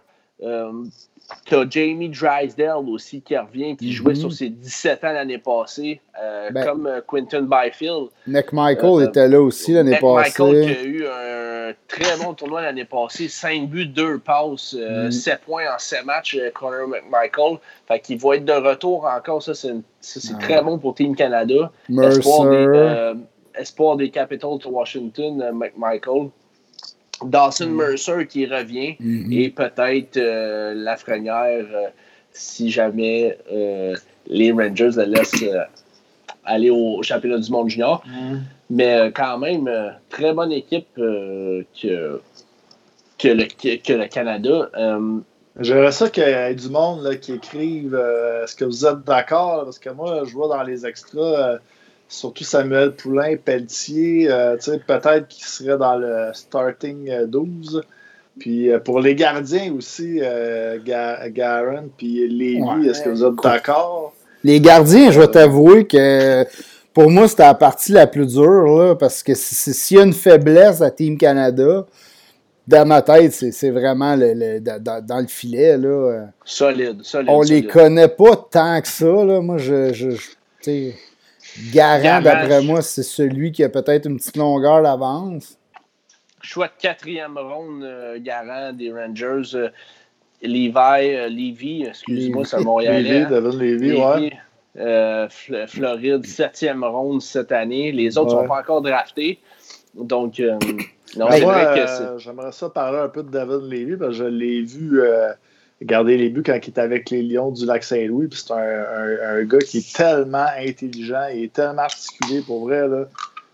Tu as Jamie Drysdale aussi qui revient, qui jouait sur mhm. ses 17 ans l'année passée, euh, ben, comme euh, Quinton Byfield. McMichael euh, était là aussi l'année passée. McMichael qui a eu un très bon tournoi l'année passée, 5 buts, 2 passes, 7 mhm. points en 7 matchs, Connor McMichael. Fait qu'il va être de retour encore, ça c'est ah très bon pour Team Canada. Espoir des, espoir des Capitals de Washington, McMichael. Dawson mm. Mercer qui revient mm-hmm. et peut-être euh, Lafrenière euh, si jamais euh, les Rangers le laissent aller au championnat du monde junior. Mm. Mais quand même, très bonne équipe que, que, le, que, le Canada. J'aimerais ça qu'il y ait du monde là, qui écrive est-ce que vous êtes d'accord? Parce que moi, je vois dans les extras surtout Samuel Poulain, Pelletier, euh, peut-être qu'il serait dans le starting 12. Euh, puis euh, pour les gardiens aussi, Garen puis Lévy, est-ce que vous êtes d'accord? Les gardiens, je vais t'avouer que pour moi, c'était la partie la plus dure, parce que s'il y a une faiblesse à Team Canada, dans ma tête, c'est vraiment le, dans, le filet. Là. Solide, solide. On les connaît pas tant que ça. Là. Moi, je, je, je Garant, d'après moi, c'est celui qui a peut-être une petite longueur d'avance. Choix de quatrième ronde, euh, Garant des Rangers. Euh, Levi, euh, Levy, excuse-moi, c'est Montréalais. David Levy, ouais. Euh, Floride, septième ronde cette année. Les autres ne sont pas encore draftés. Donc, non, c'est vrai que J'aimerais ça parler un peu de David Levy parce que je l'ai vu Regardez les buts quand il était avec les Lions du lac Saint-Louis. Puis c'est un, gars qui est tellement intelligent et tellement articulé pour vrai. Là.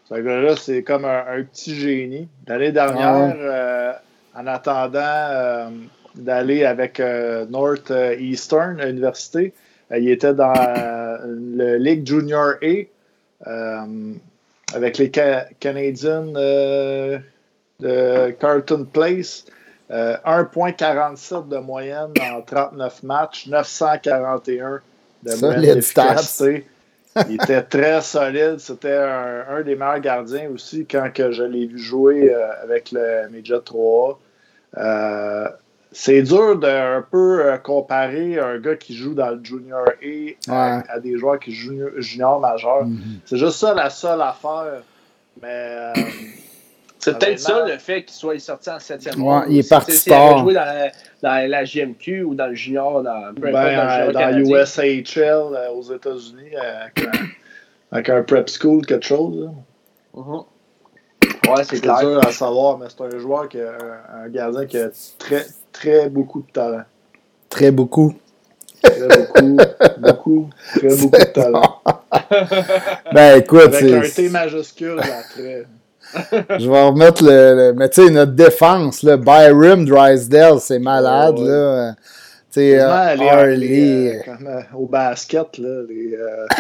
Ce gars-là, c'est comme un, petit génie. L'année dernière, euh, en attendant euh, d'aller avec euh, Northeastern à l'université, il était dans le Ligue Junior A avec les Canadiens de Carlton Place. 1,47 euh, de moyenne en 39 matchs, 941 de moyenne Il était très solide. C'était un, des meilleurs gardiens aussi quand que je l'ai vu jouer euh, avec le Midget 3 euh, c'est dur de un peu comparer un gars qui joue dans le Junior A à, des joueurs qui jouent junior majeur. Mm-hmm. C'est juste ça la seule affaire. Mais c'est peut-être ça le fait qu'il soit sorti en septième ouais, Il est parti tard. Il a joué dans la, dans la, GMQ ou dans le junior, dans, ben, dans, dans USHL euh, aux États-Unis avec, avec, un prep school, quelque chose. Uh-huh. Ouais, c'est clair. dur à savoir, mais c'est un joueur qui a un, gardien qui a très, très beaucoup de talent. Très beaucoup. Très beaucoup, beaucoup, très beaucoup de talent. ben écoute, Avec un T majuscule, là, très je vais remettre le. mais tu sais, notre défense, là, Byram Drysdale, c'est malade. Oh, là. Tu sais, euh, les, euh, euh, au basket, là, les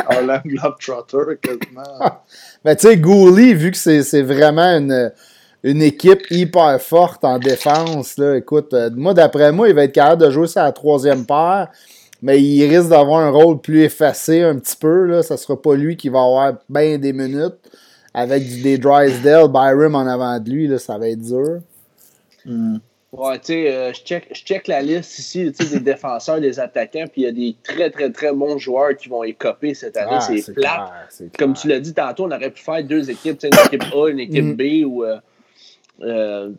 Harlem Globetrotters, quasiment. mais tu sais, Gouli, vu que c'est vraiment une, une équipe hyper forte en défense, là, écoute, moi, d'après moi, il va être capable de jouer la troisième paire mais il risque d'avoir un rôle plus effacé un petit peu. Là. Ça sera pas lui qui va avoir bien des minutes avec des Drysdale, Byram en avant de lui, là, ça va être dur. Hmm. Ouais, tu sais, euh, je, check, je check la liste ici des défenseurs, des attaquants, puis il y a des très, très, très bons joueurs qui vont écoper cette année. Ah, c'est plat. Comme tu l'as dit tantôt, on aurait pu faire deux équipes, une équipe A, une équipe hmm. B ou. Euh, euh,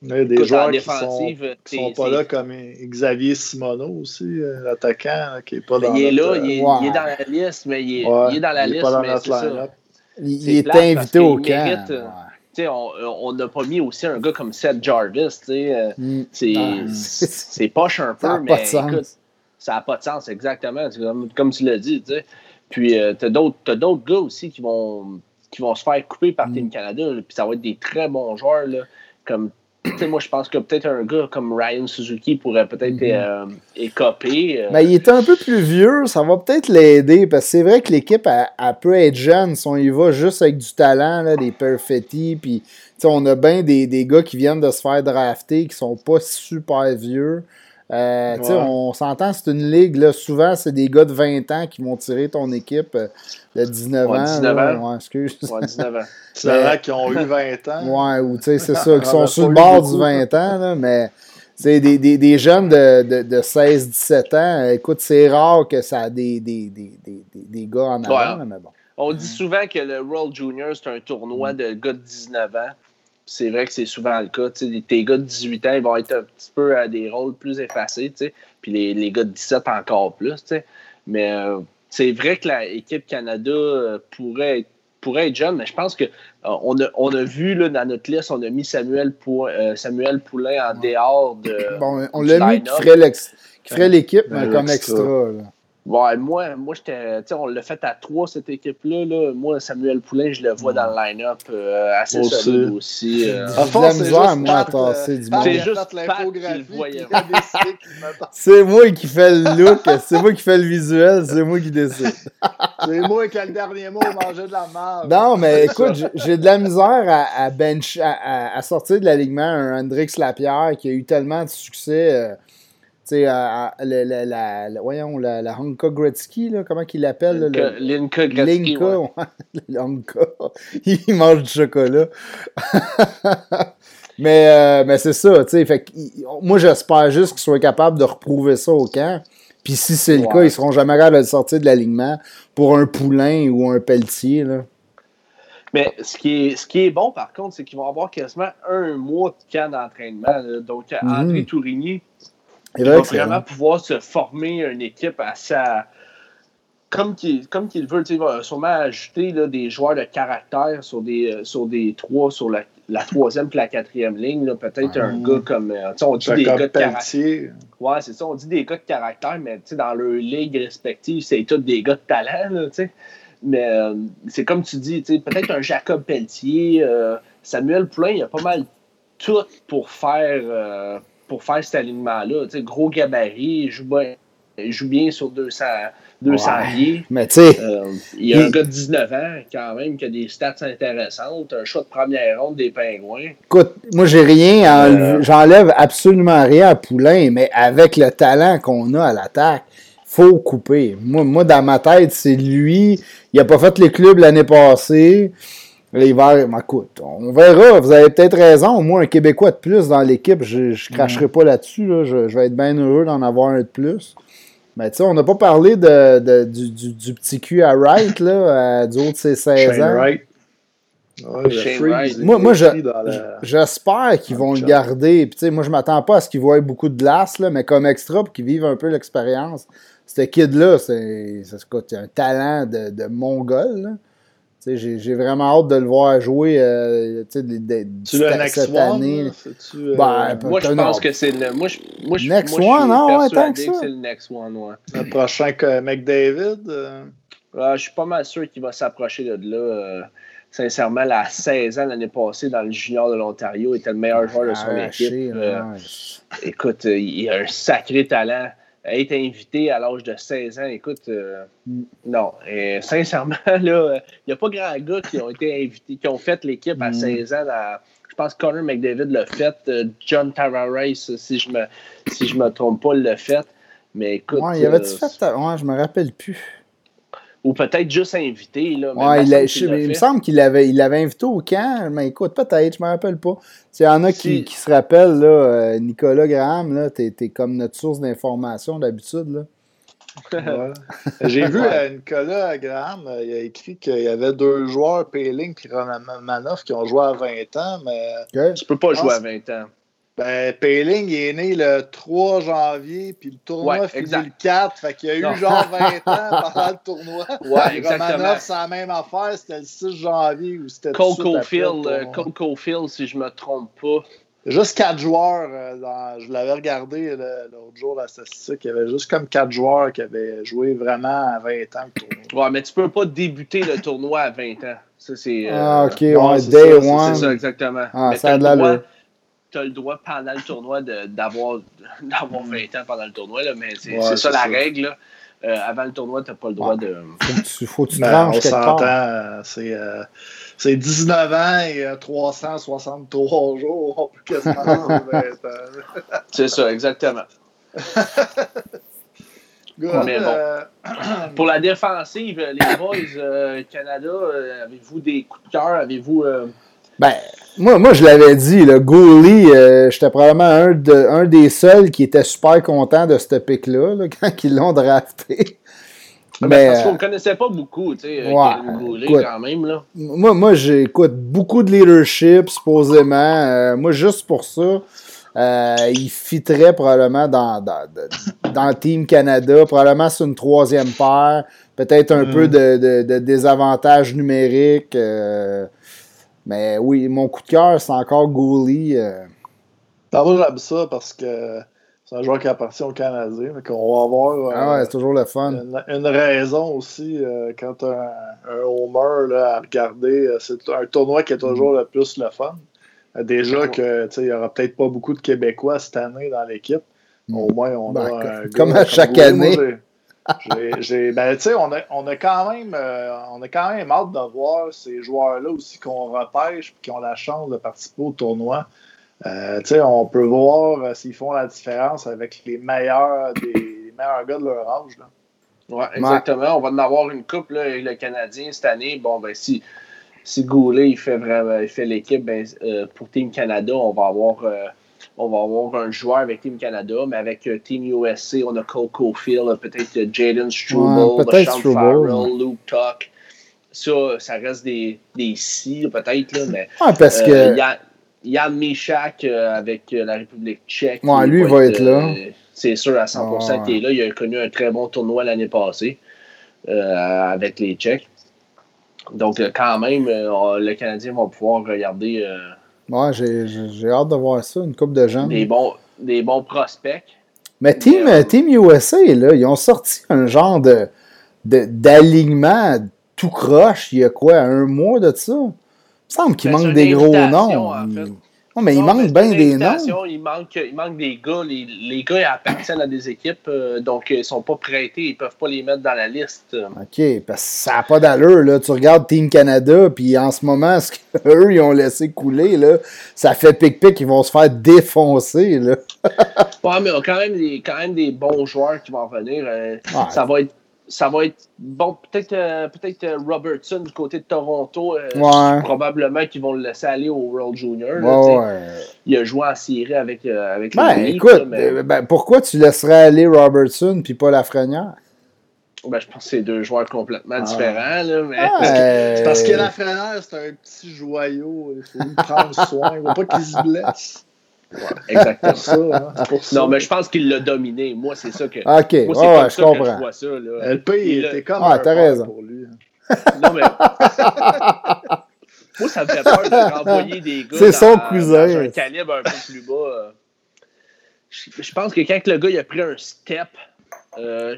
il y a des joueurs qui sont, sont pas là comme Xavier Simoneau aussi, l'attaquant qui est pas dans Il est là, il, est, il, est, dans la liste, mais il est, il est dans la liste, mais c'est ça. Il, est invité au camp. on n'a pas mis aussi un gars comme Seth Jarvis. Euh, mm. C'est poche un peu, mais écoute, ça n'a pas de sens, exactement. Comme, tu l'as dit. Puis, euh, tu as d'autres gars aussi qui vont, qui vont se faire couper par mm. Team Canada. Puis, ça va être des très bons joueurs, là, comme moi, je pense que peut-être un gars comme Ryan Suzuki pourrait peut-être mhm. euh, écoper. Euh. Ben, il est un peu plus vieux, ça va peut-être l'aider, parce que c'est vrai que l'équipe, elle, peut être jeune si on y va juste avec du talent, là, des perfetti, puis on a bien des, des, gars qui viennent de se faire drafter, qui sont pas super vieux. Euh, On s'entend, c'est une ligue, là, souvent, c'est des gars de 20 ans qui vont tirer ton équipe euh, de 19 ans. 19 ans. Ouais, excuse. Ouais, 19 ans. 19 ans qui ont eu 20 ans. Ouais, ou tu sais, c'est ça, qui sont sur le bord du 20 ans, là, mais c'est des, des, des, jeunes de, de, de 16-17 ans. Écoute, c'est rare que ça a des, des, des, des, gars en avant, mais bon. On dit souvent que le World Junior, c'est un tournoi de gars de 19 ans. C'est vrai que c'est souvent le cas. tes gars de 18 ans, ils vont être un petit peu à des rôles plus effacés. Puis les, les, gars de 17 encore plus. Mais euh, c'est vrai que l'équipe Canada euh, pourrait être pourrait être jeune, mais je pense qu'on euh, on, a, on a vu là, dans notre liste, on a mis Samuel, Samuel Poulain en dehors de. Bon, on l'a mis qui ferait l'équipe, mais comme extra. Ouais, moi, moi on l'a fait à trois, cette équipe-là. Là. Moi, Samuel Poulain, je le vois dans le line-up euh, assez aussi. solide aussi. Euh. c'est juste moi, à tasser C'est juste moi qui fais le look, c'est moi qui fais le visuel, c'est moi qui décide. c'est moi qui ai le dernier mot, manger de la merde. Non, mais écoute, j'ai de la misère à, à bench, à, à, sortir de l'alignement un Hendrix Lapierre qui a eu tellement de succès. Euh, sais, la, la, la, voyons, la, la Honka Gretzky, là, comment qu'il l'appelle? Linka Gretzky. Linka, ouais. il mange du chocolat. mais euh, mais c'est ça, tu sais. Fait moi, j'espère juste qu'ils soient capables de reprouver ça au camp. Puis si c'est le cas, ils seront jamais capables de sortir de l'alignement pour un poulain ou un pelletier, là. Mais ce qui, est, ce qui est bon, par contre, c'est qu'ils vont avoir quasiment un mois de camp d'entraînement. Donc, mm André Tourigny, il va vraiment pouvoir se former une équipe à sa. Comme qu'il comme qu'il veut, il va sûrement ajouter là, des joueurs de caractère sur des, euh, sur des trois, sur la, la troisième et la quatrième ligne. Peut-être un gars comme. Euh, on dit des gars de caractère. Ouais, c'est ça. On dit des gars de caractère, mais dans leur ligue respective, c'est tous des gars de talent. Là, mais euh, c'est comme tu dis, peut-être un Jacob Pelletier, Samuel Poulain, il y a pas mal tout pour faire pour faire cet alignement-là. Gros gabarit, il joue bien, joue bien sur 200, 200 pieds. Mais tu sais. Euh, il y a un gars de 19 ans, quand même, qui a des stats intéressantes. Un choix de première ronde des Pingouins. Écoute, moi, j'ai rien. Euh, j'enlève absolument rien à Poulain, mais avec le talent qu'on a à l'attaque, faut couper. Moi, moi, dans ma tête, c'est lui. Il n'a pas fait les clubs l'année passée. L'hiver, écoute, on verra. Vous avez peut-être raison. Au moins, un Québécois de plus dans l'équipe, je ne cracherai pas là-dessus. Je, vais être bien heureux d'en avoir un de plus. Mais tu sais, on n'a pas parlé de, du, petit cul à Wright, là, du haut de ses 16 ans. moi, moi j'espère qu'ils vont le garder. Puis, moi, je m'attends pas à ce qu'il voient beaucoup de glace, là, mais comme extra, pour qu'ils vivent un peu l'expérience. Ce kid-là, c'est un talent de, de mongol. Là. J'ai vraiment hâte de le voir jouer euh, de, de, tu le cette année. Euh, ben, moi, je pense que c'est le. Moi, je, moi, next moi, one, non, ouais, tant que ça. c'est le next one, ouais. Le prochain que McDavid. Euh... je suis pas mal sûr qu'il va s'approcher de là. Euh, sincèrement, à 16 ans l'année passée dans le junior de l'Ontario, il était le meilleur joueur de son équipe. écoute, il a un sacré talent être invité à l'âge de 16 ans, écoute, euh, mm. non. Et sincèrement, là, il n'y a pas grand gars qui ont été invités, qui ont fait l'équipe à 16 mm. ans. je pense que Connor McDavid l'a fait. Euh, John Tavares, si je me si je me trompe pas, l'a fait. Mais écoute. Ouais, il avait euh, fait. Ouais, je me rappelle plus ou peut-être juste invité. Là, ouais, il, me semble qu'il l'avait il avait invité au camp, mais écoute, peut-être, je ne me rappelle pas. Il y en a qui, qui, se rappellent, là, euh, Nicolas Graham, tu es, comme notre source d'information d'habitude. J'ai vu euh, Nicolas Graham, euh, il a écrit qu'il y avait deux joueurs, Péling et Romanov, qui ont joué à 20 ans. mais Tu peux pas jouer à 20 ans. Ben, Payling est né le 3 janvier, puis le tournoi ouais, finit le 4. Fait qu'il y a eu genre 20 ans pendant le tournoi. Ouais, exactement. Romanov, c'est la même affaire. C'était le 6 janvier ou c'était Cole Caulfield, euh, Cole Caulfield, si je me trompe pas. Juste 4 joueurs. Euh, dans, je l'avais regardé l'autre jour, la statistique. Il y avait juste comme 4 joueurs qui avaient joué vraiment à 20 ans le tournoi. Ouais, mais tu peux pas débuter le tournoi à 20 ans. Ça, c'est. Euh, ah, ok, ouais, day one. C'est ça, exactement. Ah, ça a de la tu as le droit pendant le tournoi d'avoir 20 ans pendant le tournoi, là, mais c'est ça la règle. Euh, avant le tournoi, tu n'as pas le droit de. Faut que tu, ben, On s'entend, c'est euh, 19 ans et 363 jours. c'est ça, exactement. Good, Mais bon. euh, Pour la défensive, les boys euh, Canada, euh, avez-vous des coups de cœur? Avez-vous. euh, Ben, moi, moi je l'avais dit, le Goalie, euh, j'étais probablement un, de, un des seuls qui était super content de ce pick-là, là, quand ils l'ont drafté. ben, Mais, parce qu'on euh, ne connaissait pas beaucoup, tu sais, euh, Ouais, écoute. quand même. Là. moi, moi j'écoute beaucoup de leadership, supposément. Euh, moi, juste pour ça, euh, il fitterait probablement dans, dans, dans le Team Canada. Probablement sur une troisième paire. Peut-être un Mm. peu de, de, de désavantage numérique. euh, mais oui, mon coup de cœur, c'est encore Goalie. euh, j'aime ça parce que c'est un joueur qui appartient au Canadien. Fait qu'on va avoir euh, Ah ouais, c'est toujours le fun. une, une raison aussi euh, quand un, un homer là, à regarder. euh, C'est un tournoi qui est toujours le plus le fun. Déjà que tu sais, il n'y aura peut-être pas beaucoup de Québécois cette année dans l'équipe. Au moins, on Ben, a comme- un comme à chaque année. J'ai- ben, tu sais, on a, on a quand même, euh, on a quand même hâte de voir ces joueurs-là aussi qu'on repêche et qui ont la chance de participer au tournoi. Euh, tu sais, on peut voir euh, s'ils font la différence avec les meilleurs des les meilleurs gars de leur âge. Là. Ouais, exactement. On va en avoir une coupe, là, avec le Canadien cette année. Bon, ben, si, si Goulet il fait vraiment il fait l'équipe, ben, euh, pour Team Canada, on va avoir. On va avoir un joueur avec Team Canada, mais avec euh, Team USC, on a Cole Caulfield, peut-être euh, Jaden Struble, Ouais, peut-être Sean Struble, Farrell, ouais. Luke Tuck. Ça, ça reste des, des si, peut-être, mais Ouais, parce euh, que. Yann, Michak avec la République tchèque. Ouais, lui, il va être là. C'est sûr à 100% Ouais. qu'il est là. Il a connu un très bon tournoi l'année passée euh, avec les Tchèques. Donc, quand même, le Canadien va pouvoir regarder euh, Ouais, j'ai- hâte de voir ça, une coupe de gens. des, bons, des bons prospects. Mais Team, euh, Team USA, là, ils ont sorti un genre de de- d'alignement tout croche il y a quoi, un mois de ça? Il me semble qu'il manque des gros noms. en fait. Mais il manque bien des noms. Il manque, il manque des gars. Les, les gars ils appartiennent à des équipes, euh, donc euh, ils ne sont pas prêtés. Ils ne peuvent pas les mettre dans la liste. OK, parce que ça n'a pas d'allure, là. Tu regardes Team Canada, puis en ce moment, ce qu'eux, ils ont laissé couler, là, ça fait pic-pic, ils vont se faire défoncer, là. Ouais, mais a quand même des, quand même des bons joueurs qui vont venir. euh, Ouais. Ça va être. Ça va être bon, peut-être euh, peut-être euh, Robertson du côté de Toronto. euh, Ouais. Probablement qu'ils vont le laisser aller au World Junior. là, Ouais. Il a joué en série avec, euh, avec Ben, les Leafs, écoute, là, mais- ben, pourquoi tu laisserais aller Robertson puis pas Lafrenière? ben, je pense que c'est deux joueurs complètement Ah. différents. Là, mais... Ouais. C'est parce que la freinère, c'est un petit joyau. Il faut lui prendre soin. Il ne faut pas qu'il se blesse. Exactement. C'est pour ça. hein. Pour ça. Non, mais je pense qu'il l'a dominé. Moi, c'est ça que. OK, Moi, c'est ouais, je ça que je comprends. vois ça. Là. LP, il Il était comme Ah, un t'as raison. pour lui. Non, mais. Moi, ça me fait peur de renvoyer des gars. C'est son cousin. dans un calibre un peu plus bas. euh. Je, je pense que quand le gars il a pris un step, euh,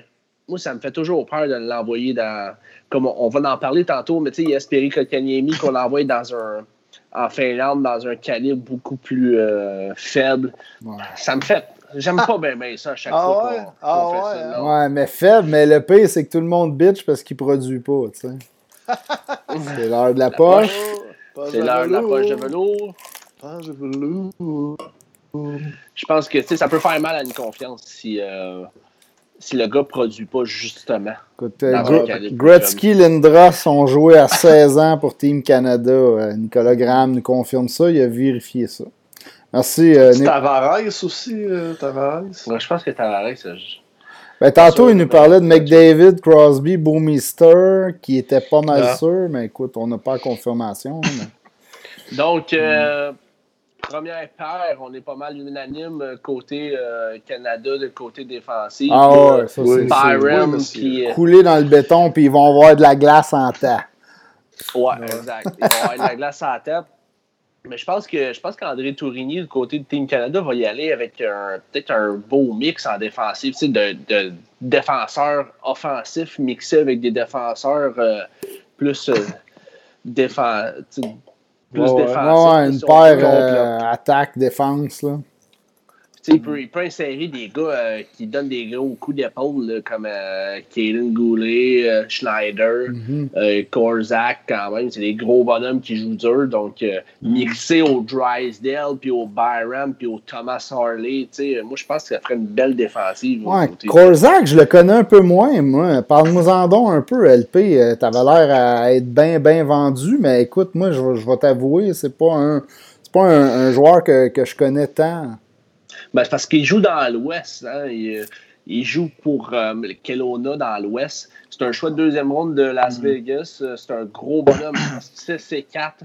moi, ça me fait toujours peur de l'envoyer dans. Comme on, on va en parler tantôt, mais tu sais, il y a Esperi Kotkaniemi qu'on l'envoie dans un. En Finlande, dans un calibre beaucoup plus euh, faible. Ouais. Ça me fait. J'aime pas bien bien ça à chaque Ah fois ouais? qu'on Ah ouais, ça. hein? Ouais, mais faible, mais le pire, c'est que tout le monde bitch parce qu'il produit pas, tu sais. C'est l'heure de la poche. Pas C'est l'heure de la poche de velours. Poche de velours. Je pense que tu sais, ça peut faire mal à une confiance si, euh, si le gars produit pas justement. Écoute, euh, Gretzky, Lindros ont joué à 16 ans pour Team Canada. Euh, Nicolas Graham nous confirme ça. Il a vérifié ça. Merci. euh. Tavares aussi, euh, Tavares? Ouais, je pense que Tavares, je- Ben, tantôt, sûr, il nous parlait de McDavid, Crosby, Boomister, qui était pas mal Ah. sûr, mais écoute, on n'a pas la confirmation. mais- Donc, euh, première paire, on est pas mal unanime euh, côté euh, Canada, de côté défensif. Ah Euh, ouais, ça oui. c'est euh, Couler dans le béton, puis ils vont avoir de la glace en temps. Ouais, exact. Il va avoir de la glace la tête. Mais je pense que je pense qu'André Tourigny, du côté de Team Canada, va y aller avec un peut-être un beau mix en défensif, tu sais, de, de défenseurs offensifs mixés avec des défenseurs euh, plus euh, défen- tu sais, plus Ouais, là, une paire euh, attaque-défense. là. Il, peut, il peut insérer des gars euh, qui donnent des gros coups d'épaule, comme euh, Goulet, euh, Schneider, Mhm. Korzak, quand même. C'est des gros bonhommes qui jouent dur. Donc, mixer au Drysdale, puis au Byram, puis au Thomas Harley, moi, je pense que ça ferait une belle défensive. Ouais. Korzak, je le connais un peu moins, moi. Parle-moi-en donc un peu, LP. T'avais l'air à être bien, bien vendu, mais écoute, moi, je, vais- je vais t'avouer, c'est pas un. C'est pas un, un joueur que, que je connais tant. Ben, c'est parce qu'il joue dans l'Ouest. Hein. Il, il joue pour euh, Kelowna dans l'Ouest. C'est un choix de deuxième ronde de Las Vegas. Euh, C'est un gros bonhomme, 6 et 4.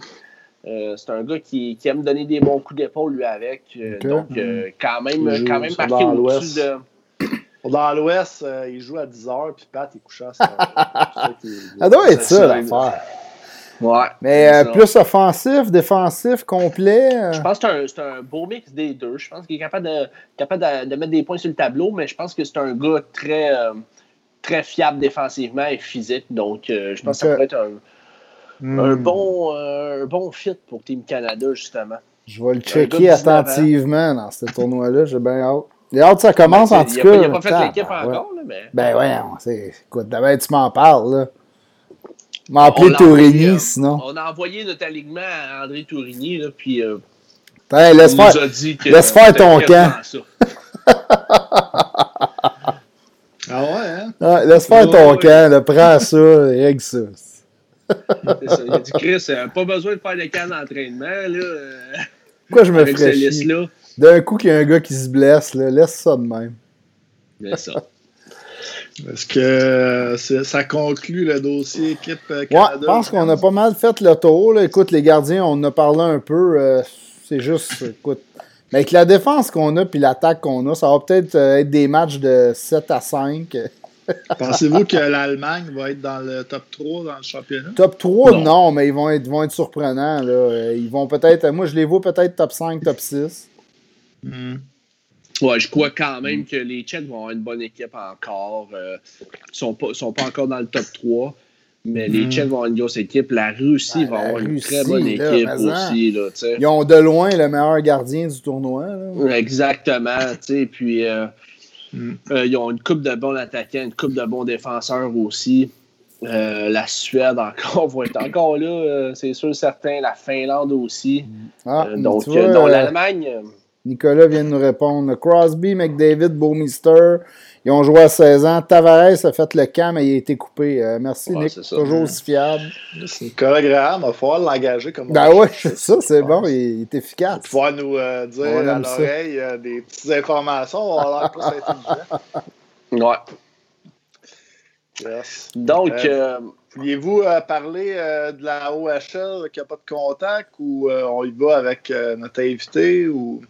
Euh, c'est un gars qui, qui aime donner des bons coups d'épaule, lui, avec. Euh. Donc, euh, quand même, quand même marqué dans au-dessus l'Ouest. de. Dans l'Ouest, euh, il joue à 10h, puis Pat, il couche à 7 Ça doit être ça, l'affaire. Ouais. Mais euh, plus offensif, défensif, complet. euh, Je pense que c'est un, un beau mix des deux. Je pense qu'il est capable, de, capable de, de mettre des points sur le tableau, mais je pense que c'est un gars très, euh, très fiable défensivement et physique. Donc, je pense que ça pourrait être un, Hmm. un bon, un bon fit pour Team Canada, justement. Je vais le checker 19 ans. attentivement dans ce tournoi-là. J'ai bien hâte. J'ai hâte que ça commence en Il tout n'a cas. pas, il a pas fait l'équipe ouais. encore, là, mais. Ben ouais, c'est. Écoute, d'abord tu m'en parles, là. On M'appeler Tourigny, euh, sinon. On a envoyé notre alignement à André Tourigny, là, puis euh, Hey, laisse faire. a dit que. laisse faire ton camp. ça. Ah ouais, hein? Ouais, laisse faire ton Ouais. camp, là, prends ça, règle ça. Il a dit, Chris, euh, pas besoin de faire de camp d'entraînement, là, euh, Pourquoi je me ferais. D'un coup qu'il y a un gars qui se blesse, là, laisse ça de même. C'est ça. Est-ce que euh, ça conclut le dossier équipe euh, Ouais, Canada? je pense qu'on a pas mal fait le tour. Là. Écoute, les gardiens, on en a parlé un peu. euh, c'est juste, écoute. Mais avec la défense qu'on a puis l'attaque qu'on a, ça va peut-être euh, être des matchs de 7 à 5. Pensez-vous que l'Allemagne va être dans le top 3 dans le championnat? Top 3, non, Non. mais ils vont être, vont être surprenants. Là. Ils vont peut-être. Moi, je les vois peut-être top 5, top 6. Hmm. Ouais, je crois quand même que les Tchèques vont avoir une bonne équipe encore. Euh, ils sont pas, sont pas encore dans le top 3. Mais les Mm. Tchèques vont avoir une grosse équipe. La Russie Ben, va la avoir une très bonne équipe aussi. Là. Ils ont de loin le meilleur gardien du tournoi. là. Exactement. tu sais, Puis euh, Mm. euh, ils ont une coupe de bons attaquants, une coupe de bons défenseurs aussi. Euh, la Suède encore va être encore là, euh, c'est sûr certain. La Finlande aussi. Ah, Euh, donc, vois, euh, euh, l'Allemagne. Nicolas vient de nous répondre. Crosby, McDavid, Beaumister, ils ont joué à 16 ans. Tavares a fait le camp, mais il a été coupé. Euh, merci, Ouais, Nick. c'est ça. Toujours aussi fiable. C'est Nicolas Graham, il va falloir l'engager comme Ben dit. c'est ça, c'est bon, il, il est efficace. Il va pouvoir nous euh, dire On à l'oreille euh, des petites informations, on va l'air plus intelligent. ouais. Yes. Donc, Euh, euh, Vouliez-vous euh, parler euh, de la OHL qui n'a pas de contact ou euh, on y va avec euh, notre invité ou?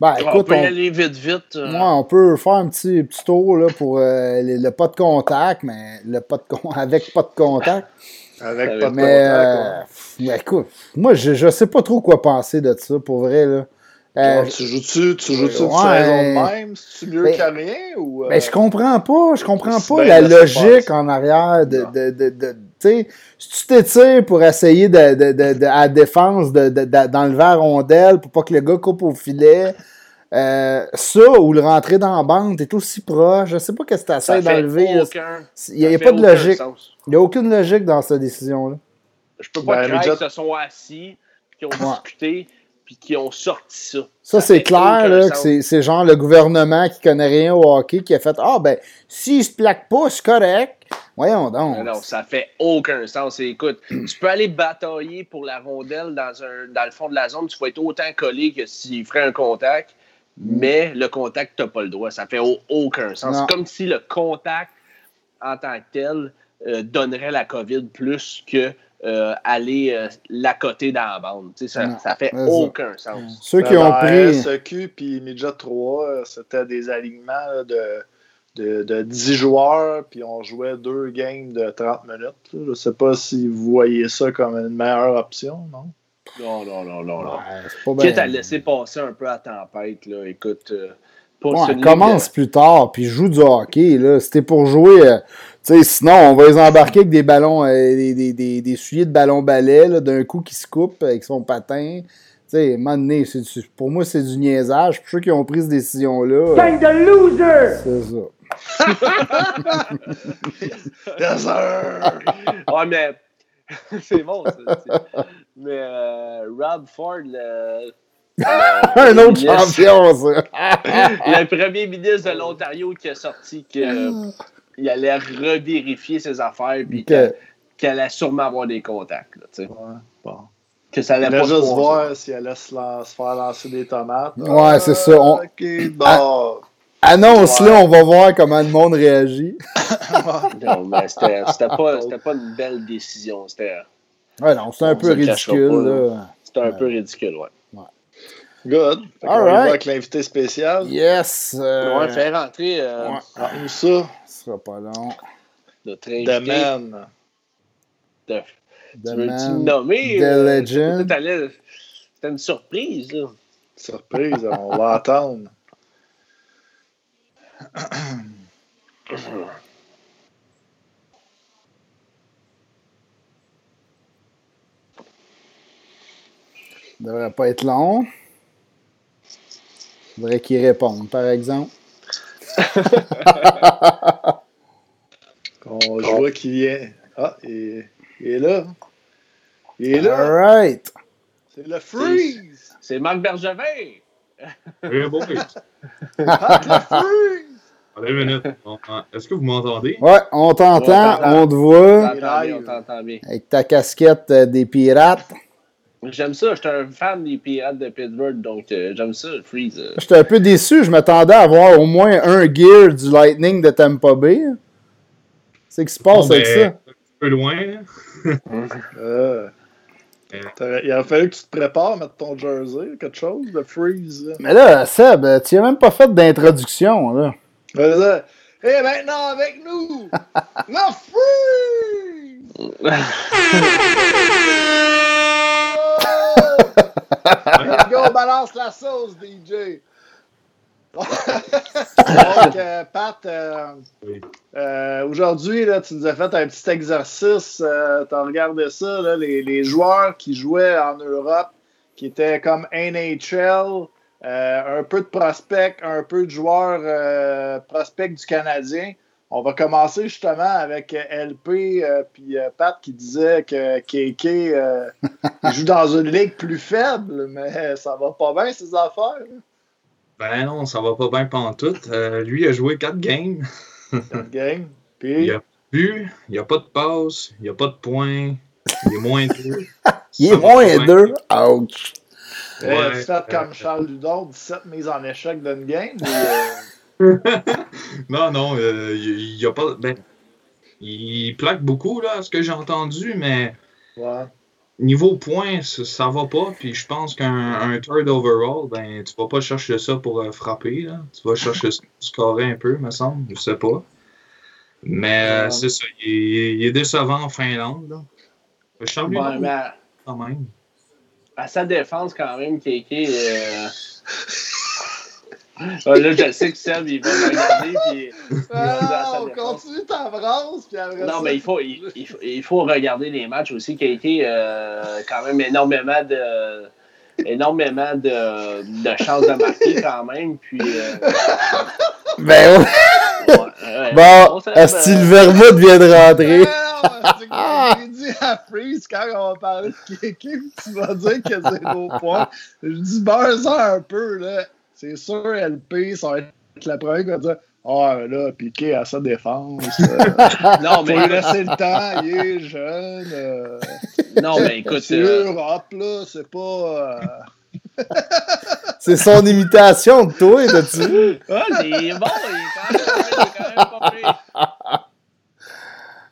Ben on peut y aller vite, vite. euh, ouais, on peut faire un petit, petit tour là, pour euh, le, le pas de contact, mais le pas de con- avec pas de contact. avec Avec- pas de Mais contact? euh, ben, écoute, moi je, je sais pas trop quoi penser de ça, pour vrai. Là. Euh, tu joues-tu tu joues une ouais. saison de même? C'est mieux Ben, que rien ou. euh, Ben, je comprends pas, je comprends pas la logique en arrière de, de, de, de- tu sais, si tu t'étires pour essayer de, de, de, de- à la défense de, de, de- d'enlever la rondelle pour pas que le gars coupe au filet, euh, ça ou le rentrer dans la bande, t'es aussi proche, je sais pas qu'est-ce que ça t'essaies fait d'enlever. Il y a, pas de logique. Il y a aucune logique dans cette décision-là. Je peux pas Ben, croire midget- qu'ils se sont assis, qu'ils ont Ouais. discuté, puis qu'ils ont sorti ça. Ça, c'est clair, là, sens. c'est, c'est genre le gouvernement qui connaît rien au hockey qui a fait Ah, ben, s'il se plaque pas, c'est correct. Voyons donc. Non, non, ça fait aucun sens. Écoute, tu peux aller batailler pour la rondelle dans, un, dans le fond de la zone, tu vas être autant collé que s'il ferait un contact, mais le contact, tu n'as pas le droit. Ça fait au- aucun sens. C'est comme si le contact en tant que tel euh, donnerait la COVID plus que euh, aller euh, l'accoter dans la bande. Tu sais, ça, Non, ça fait aucun sens. Ceux qui ont dans pris. SEQ puis Midget 3, euh, c'était des alignements de, de, de 10 joueurs, puis on jouait deux games de 30 minutes. Je sais pas si vous voyez ça comme une meilleure option, non? Non, non, non, non, non. Ouais, c'est pas Quitte à laisser passer un peu à tempête, là, écoute. euh, Ouais, une commence plus tard, puis joue du hockey. Là. C'était pour jouer. euh, tu sais, sinon, on va les embarquer avec des ballons, euh, des, des, des, des souliers de ballon balai, là, d'un coup qui se coupe avec son patin. Tu sais, à un moment donné, c'est du- pour moi, c'est du niaisage. Pour ceux qui ont pris cette décision-là, euh, Gang de losers! c'est ça. Yes, sir! Ouais, mais c'est bon, ça. c'est- Mais euh, Rob Ford, le, Un autre champion, ça. le premier ministre de l'Ontario qui a sorti qu'il allait revérifier ses affaires puis Ok. que- qu'elle allait sûrement avoir des contacts. là. Ouais, bon. que ça allait pas se juste voir si elle lan- se faire lancer des tomates. Ouais, c'est ça, on- Ok, bon. Annonce-le, on va voir comment le monde réagit. Non, mais c'était c'était pas, c'était pas une belle décision. C'était Ouais, non, c'est un peu ridicule, pas, là. c'était un peu ridicule, ouais. Good. All y va right. avec l'invité spécial. Yes! euh, Ouais, faire rentrer euh, ouais. Ah, où ça? Ce sera pas long. notre The invité. Man. de- The Tu veux-tu nommer? The euh, Legend. C'était une surprise, là. Surprise, on va attendre. Ça devrait pas être long. Faudrait qu'il réponde, par exemple. On je vois qu'il est. Ah, il, il est là. Il est là. Alright! C'est le Freeze. C'est Marc Bergevin! Oui, bon, le Freeze. Une minute. Hein, Est-ce que vous m'entendez? Ouais, on t'entend, Ouais, on te On voit t'entend bien, live. on t'entend bien. avec ta casquette euh, des pirates. J'aime ça, j'étais un fan des Pirates de Pittsburgh, donc euh, j'aime ça, le Freeze. euh. J'étais un peu déçu, je m'attendais à avoir au moins un gear du Lightning de Tampa Bay. C'est qui se passe Bon, avec ben, ça? Un peu loin, là. Euh, il aurait fallu que tu te prépares à mettre ton jersey, quelque chose, le Freeze. là. Mais là, Seb, tu n'as même pas fait d'introduction, là. Vas-y. Et maintenant avec nous, le Freeze! Let's go, balance la sauce, DJ! Donc, euh, Pat, euh, Oui. euh, aujourd'hui, là, tu nous as fait un petit exercice. tu as regardé ça, là, les, les joueurs qui jouaient en Europe, qui étaient comme NHL, un peu de prospects, un peu de joueurs prospects du Canadien. On va commencer justement avec euh, LP euh, puis euh, Pat qui disait que KK euh, joue dans une ligue plus faible, mais ça va pas bien ces affaires. Ben non, ça va pas bien pantoute. Euh, lui, a joué 4 games. cette game. Puis, Il a but, il n'y a pas de passe, il n'y a pas de points. Il est moins 2. Il est moins deux. Ouch! euh, Ouais, tu fais comme Charles Ludon, 17 mises en échec d'une game. ou, Non, non, euh, il n'y a pas. Ben, il plaque beaucoup, là, ce que j'ai entendu, mais ouais. niveau points, ça, ça va pas. Puis je pense qu'un un third overall, ben, tu vas pas chercher ça pour euh, frapper. Là. Tu vas chercher ça pour scorer un peu, me semble. Je sais pas. Mais euh, Ouais. c'est ça. Il est, il est décevant en Finlande. Là. Charles Ouais, mais à, quand même. à sa défense, quand même, KK. ouais, là, je sais que Seb, il va me regarder. Puis, Ah, on défense. continue ta brasse, puis après Non, ça- mais il faut, il, il faut, il faut regarder les matchs aussi. KK, euh, quand même, énormément de. Énormément de, de chances de marquer quand même. Puis, euh, Ben ouais. ouais, ouais, Bon, le Vermouth vient de rentrer? Ah, que j'ai dit à Freeze quand on va parler de Kéké, tu vas dire que c'est zéro point. Je dis beurre un peu, là. C'est sûr, LP, ça va être la première qui va dire Ah, là, Piqué à sa défense. euh, Non, faut mais lui écoute, laisser le temps, il est jeune. euh, non, mais écoute c'est euh, Europe, là, c'est pas. euh, C'est son imitation de toi, t'as-tu vu? Ah, c'est bon, il est quand même, il est quand même pas pire.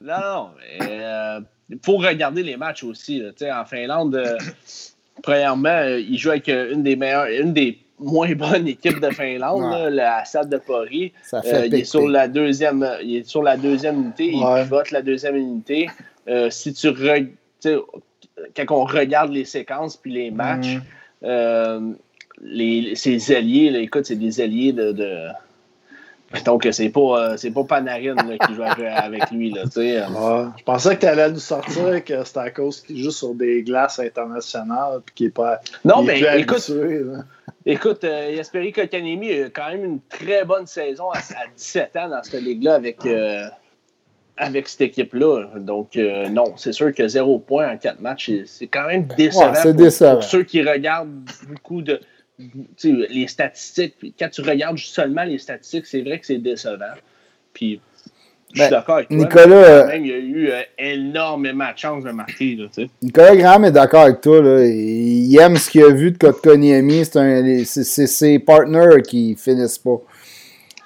Non, non, mais euh, il faut regarder les matchs aussi. là. Tu sais, En Finlande, euh, premièrement, euh, il joue avec euh, une des meilleures, une des moins bonnes équipes de Finlande, Ouais. là, la SAD de Paris. Euh, il, est sur la deuxième, il est sur la deuxième unité, Ouais. il pivote la deuxième unité. Euh, si tu, re- quand on regarde les séquences puis les matchs, Mhm. euh, les, ces alliés, là, écoute, c'est des alliés de, de, Donc, c'est pas, c'est pas Panarin là, qui joue avec lui. Là, sais. je pensais que tu allais nous sortir que c'était à cause qu'il joue sur des glaces internationales et qu'il n'est pas. Non, mais écoute, écoute euh, Yasperi Kokanemi a quand même une très bonne saison à, 17 ans dans cette ligue-là avec, euh, avec cette équipe-là. Donc, euh, non, c'est sûr que zéro point en quatre matchs, c'est quand même décevant, pour, ceux qui regardent beaucoup de les statistiques, quand tu regardes seulement les statistiques, c'est vrai que c'est décevant. Puis, je suis ben, d'accord avec toi. Nicolas, il y a eu euh, énormément de chance de marquer. Là, Nicolas Graham est d'accord avec toi. Là. Il aime ce qu'il a vu de Kotkaniemi. C'est ses partners qui finissent pas.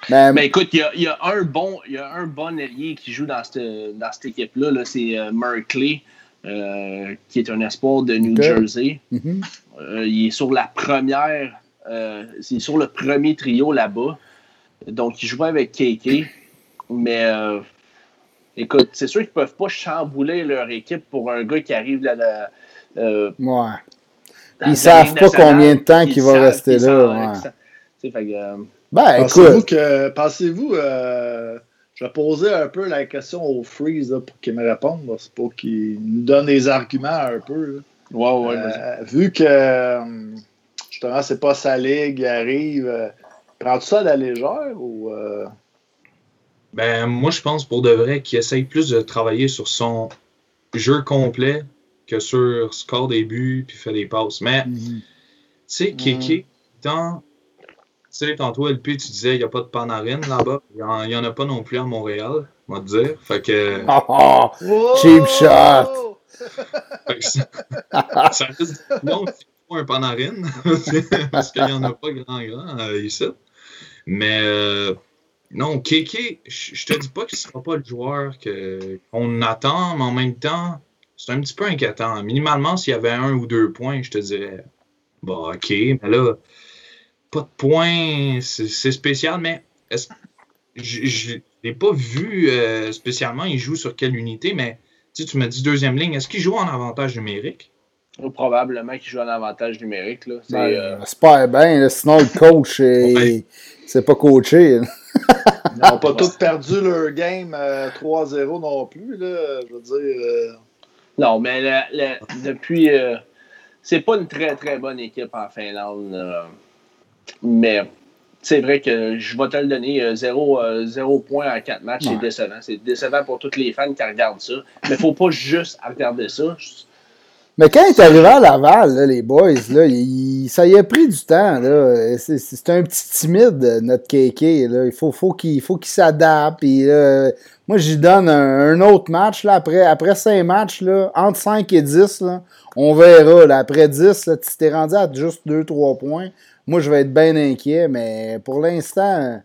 Mais, ben, écoute, il y, a, il y, a, un bon, il y a un bon allié qui joue dans cette, dans cette équipe-là. -là, c'est euh, Merkley, euh, qui est un espoir de New Jersey. Mm-hmm. Euh, il est sur la première, euh, c'est sur le premier trio là-bas. Donc, il joue pas avec KK. Mais euh, écoute, c'est sûr qu'ils ne peuvent pas chambouler leur équipe pour un gars qui arrive là. Euh, ouais. Ils savent pas combien de temps il va rester là. ben, pensez-vous que pensez-vous je vais poser un peu la question au Freeze pour qu'il me réponde. C'est pour qu'il nous donne des arguments un peu. Euh, vu que justement, c'est pas sa ligue, il arrive. Euh, prends-tu ça à la légère ou. Euh? Ben, moi, je pense pour de vrai qu'il essaye plus de travailler sur son jeu complet que sur score des buts puis fait des passes. Mais, mhm. tu sais, Kiki, tant. Tu sais, tantôt, LP, tu disais, il n'y a pas de panarine là-bas. Il n'y en, a pas non plus à Montréal, on va te dire. Fait que. Oh, cheap shot! ça risque non, c'est pas un Panarin, parce qu'il n'y en a pas grand-grand euh, ici. Mais euh, non, Kéké, je te dis pas qu'il ne sera pas le joueur qu'on attend, mais en même temps, c'est un petit peu inquiétant. Minimalement, s'il y avait un ou deux points, je te dirais, bah, ok, mais là, pas de points, c'est spécial, mais je n'ai pas vu euh, spécialement il joue sur quelle unité, mais tu, tu m'as dit deuxième ligne. Est-ce qu'il joue en avantage numérique? probablement qu'il joue en avantage numérique. Là. C'est, ben, euh... bien. Sinon, le coach, c'est pas coaché. Ils n'ont pas tous perdu leur game 3-0 euh, non plus. Là. Je veux dire. Euh, non, mais depuis. Euh, c'est pas une très très bonne équipe en Finlande. Mais c'est vrai que je vais te le donner, euh, zéro, euh, zéro point en quatre matchs, c'est décevant. C'est décevant pour tous les fans qui regardent ça. Mais il ne faut pas juste regarder ça. Mais quand il est arrivé à Laval, les boys, là, ça y a pris du temps. C'est un petit timide, notre KK. Là. Il faut, faut qu'il s'adapte. moi, j'y donne un, autre match. Là, après, après cinq matchs, là, entre 5 et 10, là, on verra. Là, après 10, là, tu t'es rendu à juste 2-3 points. Moi, je vais être bien inquiet, mais pour l'instant,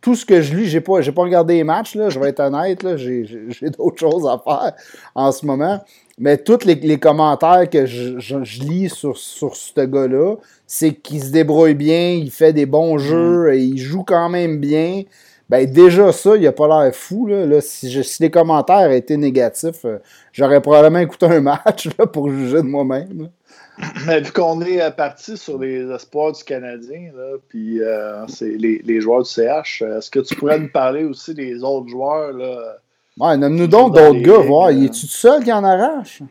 tout ce que je lis, j'ai pas, pas regardé les matchs, là, je vais être honnête, j'ai, d'autres choses à faire en ce moment. Mais tous les, commentaires que je, lis sur, sur ce gars-là, c'est qu'il se débrouille bien, il fait des bons mm. jeux, et il joue quand même bien. Ben déjà ça, il a pas l'air fou. Là. si, les commentaires étaient négatifs, euh, j'aurais probablement écouté un match pour juger de moi-même. Mais vu qu'on est euh, parti sur les espoirs du Canadien, là, puis euh, c'est les, joueurs du CH, est-ce que tu pourrais nous parler aussi des autres joueurs? Là, ouais, nomme-nous donc d'autres gars, voir. Il est-tu seul qui en arrache?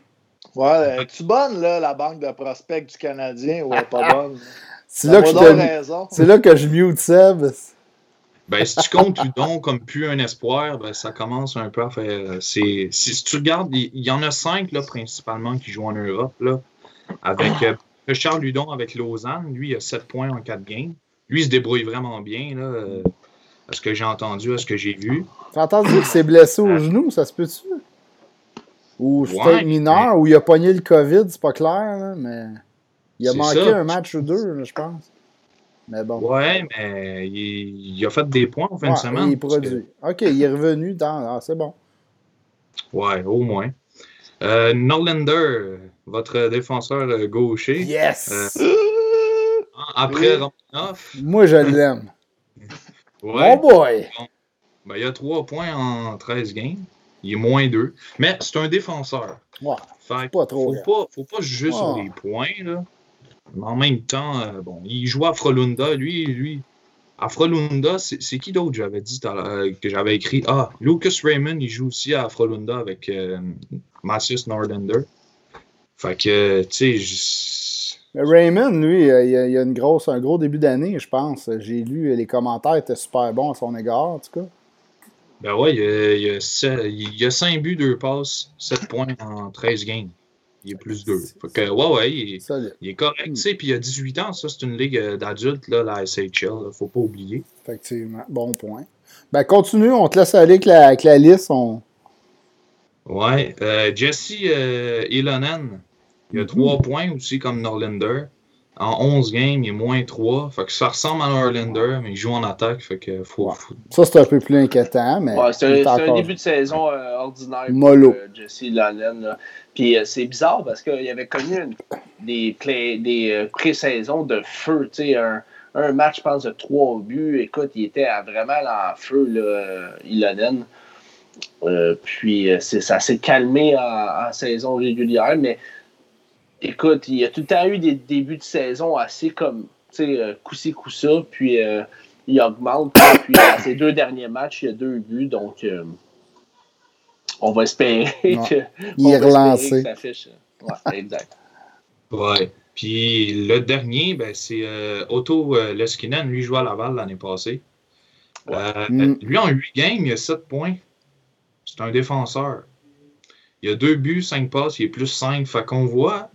Ouais, es-tu bonne, là, la banque de prospects du Canadien, ou pas bonne? C'est là, que je C'est là que je mute Seb. Ben, si tu comptes Udon comme plus un espoir, ben, ça commence un peu à faire. Si, si tu regardes, il y, en a cinq là, principalement qui jouent en Europe. Là. Avec euh, Charles Ludon avec Lausanne, lui, il a 7 points en 4 games. Lui, il se débrouille vraiment bien, là, euh, à ce que j'ai entendu, à ce que j'ai vu. T'as entendu qu'il s'est blessé au genou, ça se peut-tu? Ou c'était mineur, ou il a pogné le COVID, c'est pas clair, mais il a manqué un match ou deux, je pense. Mais bon. Ouais, mais il, a fait des points en fin de semaine. Il est produit. Ok, il est revenu dans. Ah, c'est bon. Ouais, au moins. Euh, Norlander, votre défenseur euh, gaucher. Yes! Euh, après Romanoff. Moi, je l'aime. ouais. Oh boy! Ben, il a 3 points en 13 games. Il est moins 2. Mais c'est un défenseur. Ouais. Fait pas trop. Faut pas, faut pas juger sur les points. Là. Mais en même temps, bon, il joue à Frolunda. Lui, lui Afrolunda, c'est c'est qui d'autre j'avais dit tout à l'heure, euh, que j'avais écrit? Ah, Lucas Raymond, il joue aussi à Afrolunda avec euh, Matthias Norlander. Fait que, tu sais, Raymond, lui, il a, une grosse, un gros début d'année, je pense. J'ai lu, les commentaires étaient super bons à son égard, en tout cas. ben ouais, il a, il y a, sept- il y a 5 buts, 2 passes, 7 points en 13 games. Il est plus 2. Fait que, ouais, ouais, il est, il est correct, tu sais, puis il a 18 ans, ça, c'est une ligue euh, d'adultes, là, la SHL, là, faut pas oublier. Effectivement. Bon point. Ben, continue, on te laisse aller avec la, avec la liste. On... Ouais, euh, Jesse euh, Ilonen, il a Mhm. 3 points aussi comme Norlander. En 11 games, il est moins 3. Fait que ça ressemble à Norlander, mais il joue en attaque. Fait que faut. Ouais. faut- Ça, c'est un peu plus inquiétant, mais. Ouais, c'est un, début de saison euh, ordinaire Mollo. pour euh, Jesse là. Puis euh, c'est bizarre parce qu'il avait connu une- des, euh, pré-saisons de feu. tu sais, Un, un match, je pense, de trois buts. Écoute, il était à vraiment en feu, là, euh, Ilonen. Euh, puis euh, c'est- ça s'est calmé en, en saison régulière, mais écoute, il y a tout le temps eu des débuts de saison assez comme, tu sais, euh, coup-ci, coup-ça, puis euh, il augmente. Puis à ces deux derniers matchs, il y a deux buts, donc euh, on va espérer que. Il est relancé. Ouais, exact. Ouais. Puis le dernier, ben, c'est euh, Otto euh, Leskinen. Lui, jouait à Laval l'année passée. Euh, Mm. Lui, en 8 games, il a 7 points. C'est un défenseur. Il a 2 buts, 5 passes, il est plus 5. Fait qu'on voit.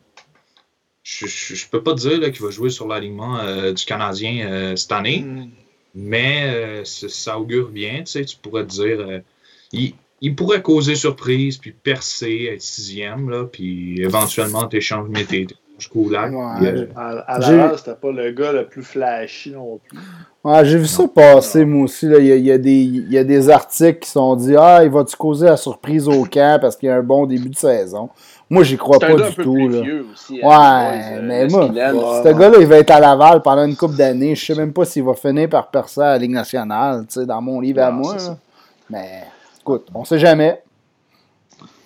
Je, je, je peux pas te dire là, qu'il va jouer sur l'alignement euh, du Canadien euh, cette année. Mm. Mais euh, ça, augure bien, tu sais, tu pourrais te dire. euh, il, il pourrait causer surprise, puis percer, être sixième, là, puis éventuellement t'échanges mété jusqu'au lac. Ouais. puis, euh, À, à J'ai- Laval, c'était pas le gars le plus flashy non plus. Ouais, j'ai vu ça passer, moi aussi. là. Il, y a, il y a des, il y a des articles qui sont dit Ah, il va-tu causer la surprise au camp parce qu'il y a un bon début de saison? Moi, j'y crois pas un gars un du peu tout. plus Là. vieux aussi. Ouais, hein, boys, euh, mais moi. Ouais. Ce gars-là, il va être à Laval pendant une couple d'années. Je sais même pas s'il va finir par percer à la Ligue nationale, tu sais, dans mon livre à moi. Mais écoute, on sait jamais.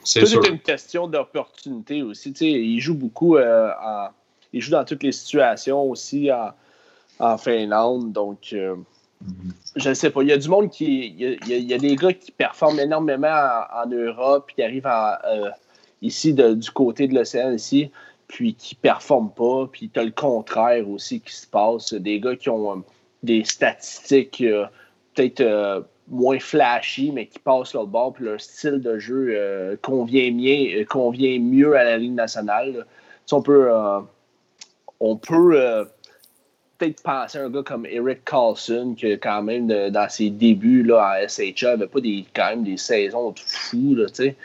c'est une question d'opportunité aussi. Tu sais, il joue beaucoup euh, en- Il joue dans toutes les situations aussi en, en Finlande. Donc, euh, Mhm. je ne sais pas. Il y a du monde qui. Il y a, il y des gars qui performent énormément en, en Europe, puis qui arrivent en, euh, ici de- du côté de l'océan ici, puis qui ne performent pas. Puis tu as le contraire aussi qui se passe. Des gars qui ont euh, des statistiques peut-être moins flashy, mais qui passent l'autre bord, puis leur style de jeu convient, mieux, convient mieux à la Ligue nationale. Tu sais, on peut, on peut peut-être penser à un gars comme Eric Carlson, que quand même, de- dans ses débuts là, en SHA, avait pas des, quand même des saisons de fou, là, tu sais.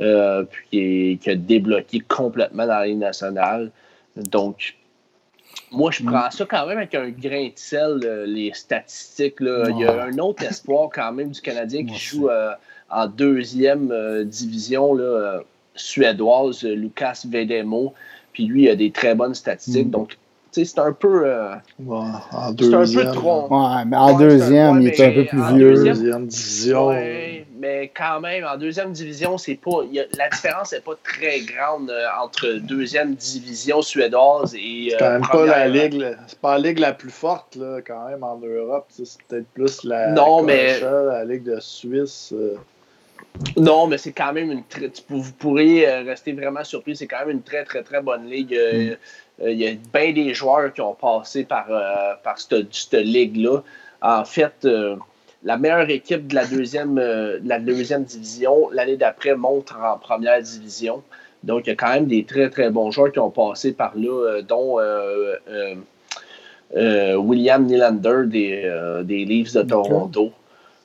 Euh, puis qui, qui a débloqué complètement dans la Ligue nationale. Donc, moi, je prends ça quand même avec un grain de sel, euh, les statistiques. Là. Il y a un autre espoir quand même du Canadien qui joue euh, en deuxième euh, division là, suédoise, Lucas Vedemo. Puis lui, il a des très bonnes statistiques. Mm. Donc, c'est un peu. euh, Ouais, en c'est un peu deuxième. trop. Ouais, mais en Ouais, deuxième, il c'est un- est un peu plus vieux. deuxième- Deuxième division. Ouais, mais quand même, en deuxième division, c'est pas. il y a- la différence n'est pas très grande euh, entre deuxième division suédoise et. C'est euh, quand même pas la ligue, c'est pas la ligue la plus forte là, quand même en Europe. C'est peut-être plus la, Non, la mais- la ligue de Suisse. euh. Non, mais c'est quand même une très. tu- Vous pourriez rester vraiment surpris. C'est quand même une très, très, très bonne ligue. Euh, Il y a bien des joueurs qui ont passé par, euh, par cette, cette ligue-là. En fait, euh, la meilleure équipe de la deuxième, euh, de la deuxième division, l'année d'après, monte en première division. Donc, il y a quand même des très, très bons joueurs qui ont passé par là, euh, dont euh, euh, euh, William Nylander des, euh, des Leafs de Toronto.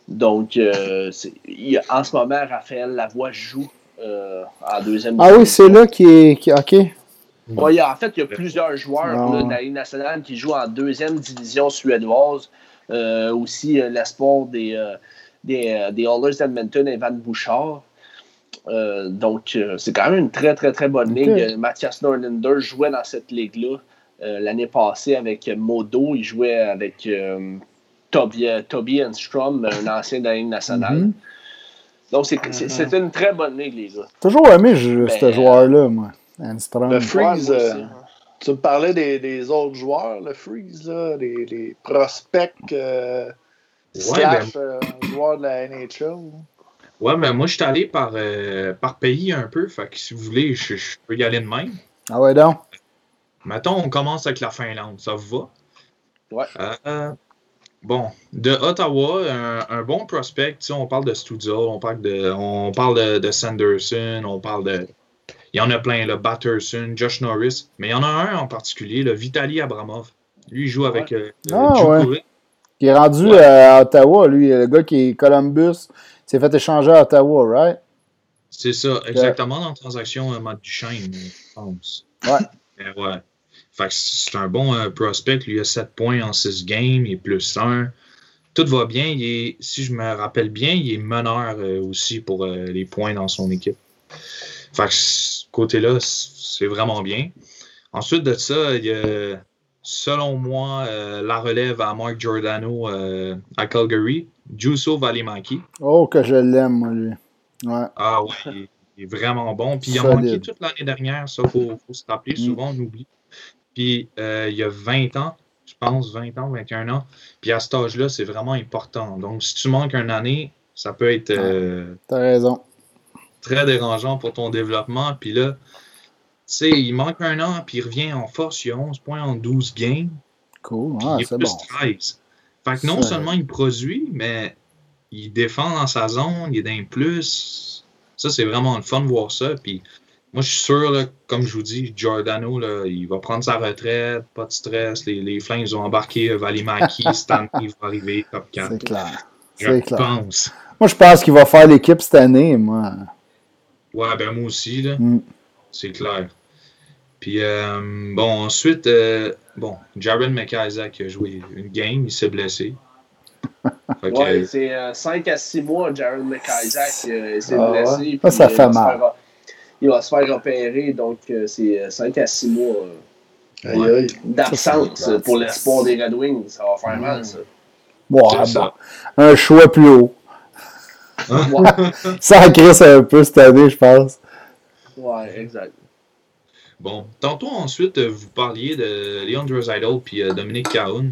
Donc, euh, il en ce moment, Raphaël Lavoie joue euh, en deuxième Ah oui, division. c'est là qui est. qui- ok. Ouais, il y a- en fait, il y a plusieurs joueurs Ah. là, de la Ligue nationale qui jouent en deuxième division suédoise. Euh, aussi, euh, l'espoir des, euh, des, euh, des Oilers d'Edmonton, Evan Bouchard. Euh, donc, euh, c'est quand même une très, très, très bonne ligue. Mathias Norlander jouait dans cette ligue-là euh, l'année passée avec Modo. Il jouait avec euh, Toby, Toby Enstrom, un ancien de la Ligue nationale. Mhm. Donc, c'est c'est- c'est une très bonne ligue, les gars. Toujours aimé je- Ben, ce joueur-là, moi. Enstrom. Le Freeze, Ouais, euh. Tu me parlais des, des autres joueurs, le Freeze, là, les, les prospects euh, slash euh, joueurs de la NHL. Ouais, mais moi, je suis allé par, euh, par pays un peu. Fait que si vous voulez, je, je peux y aller de même. Ah ouais, donc? Mettons, on commence avec la Finlande. Ça vous va? Ouais. Euh, bon, de Ottawa, un, un bon prospect. tu sais, On parle de Studio, on parle de, on parle de, de Sanderson, on parle de. Il y en a plein, le Batterson, Josh Norris. Mais il y en a un en particulier, le Vitaly Abramov. Lui, il joue avec euh, Ah, ouais. Qui est rendu Ouais. euh, à Ottawa, lui, le gars qui est Columbus, s'est fait échanger à Ottawa, right? C'est ça, exactement dans la transaction euh, Matt Duchesne, je pense. Ouais. Mais ouais. Fait que c'est un bon euh, prospect. Lui, il a 7 points en 6 games, il est plus 1. Tout va bien. Il est, si je me rappelle bien, il est meneur euh, aussi pour euh, les points dans son équipe. Fait côté-là, c'est vraiment bien. Ensuite de ça, il y a, selon moi, euh, la relève à Mark Giordano euh, à Calgary. Juuso Valimaki. Oh, que je l'aime, moi, lui. Ouais. Ah ouais, il est, il est vraiment bon. Puis il a manqué toute l'année dernière, ça, il faut, faut se rappeler. Mm. Souvent, on oublie. Puis euh, il y a 20 ans, je pense, 20 ans, 21 ans. Puis à cet âge-là, c'est vraiment important. Donc, si tu manques une année, ça peut être T'as raison. Très dérangeant pour ton développement. Puis là, tu sais, il manque un an, puis il revient en force. Il a 11 points en 12 games. Cool. Ah, c'est plus bon. 13. Fait que non seulement il produit, mais il défend dans sa zone, il est d'un plus. Ça, c'est vraiment le fun de voir ça. Puis moi, je suis sûr, là, comme je vous dis, Giordano, là, il va prendre sa retraite, pas de stress. Les, les Flames vont embarquer euh, Valimaki, Stanley va arriver, top 4. C'est clair. Je C'est clair. pense. Moi, je pense qu'il va faire l'équipe cette année, moi. Ouais, ben moi aussi, là. Mm. C'est clair. Puis, euh, bon, ensuite, euh, bon, Jared McIsaac a joué une game, il s'est blessé. Que, Ouais, c'est 5 à 6 mois, Jared McIsaac euh, s'est Ah ouais? blessé. Ça, ça puis, fait il va se mal. faire- il va se faire opérer, donc euh, c'est 5 à 6 mois euh, aïe. d'absence pour l'espoir des Red Wings. Ça va faire mal, ça. Bon, C'est ah, ça. bon. Un choix plus haut. Ouais, Ça crisse un peu cette année, je pense. ouais exact. Bon, tantôt ensuite, vous parliez de Leon Draisaitl puis euh, Dominique Cahoon,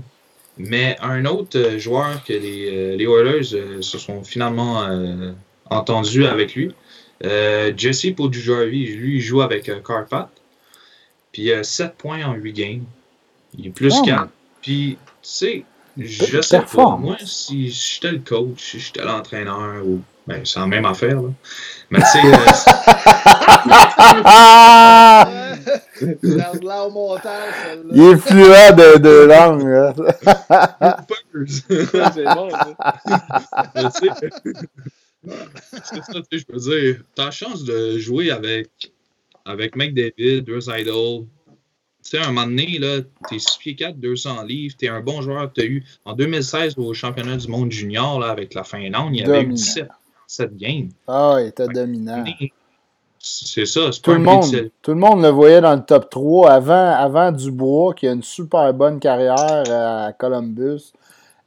mais un autre euh, joueur que les, euh, les Oilers euh, se sont finalement euh, entendus avec lui, euh, Jesse Pojujari, lui, il joue avec euh, Carpat, puis euh, 7 points en 8 games, il est plus Oh. 4, puis tu sais, je sais pas, moi, si j'étais le coach, si j'étais l'entraîneur, ou ben, c'est la même affaire, là. mais tu sais, euh, Ah! Là au montage. Il est fluent de, de langue. là. c'est bon, c'est ça, tu sais, je veux dire, t'as la chance de jouer avec, avec McDavid, deux idols. Tu sais, à un moment donné, là, t'es 6 pieds 4, 200 livres, t'es un bon joueur. T'as eu, en 2016, au championnat du monde junior, là, avec la Finlande, il y avait eu Dominant. 17, 7 games. Ah, il était dominant. C'est ça, c'est Tout pas le, monde, tout le monde le voyait dans le top 3 avant, avant Dubois, qui a une super bonne carrière à Columbus.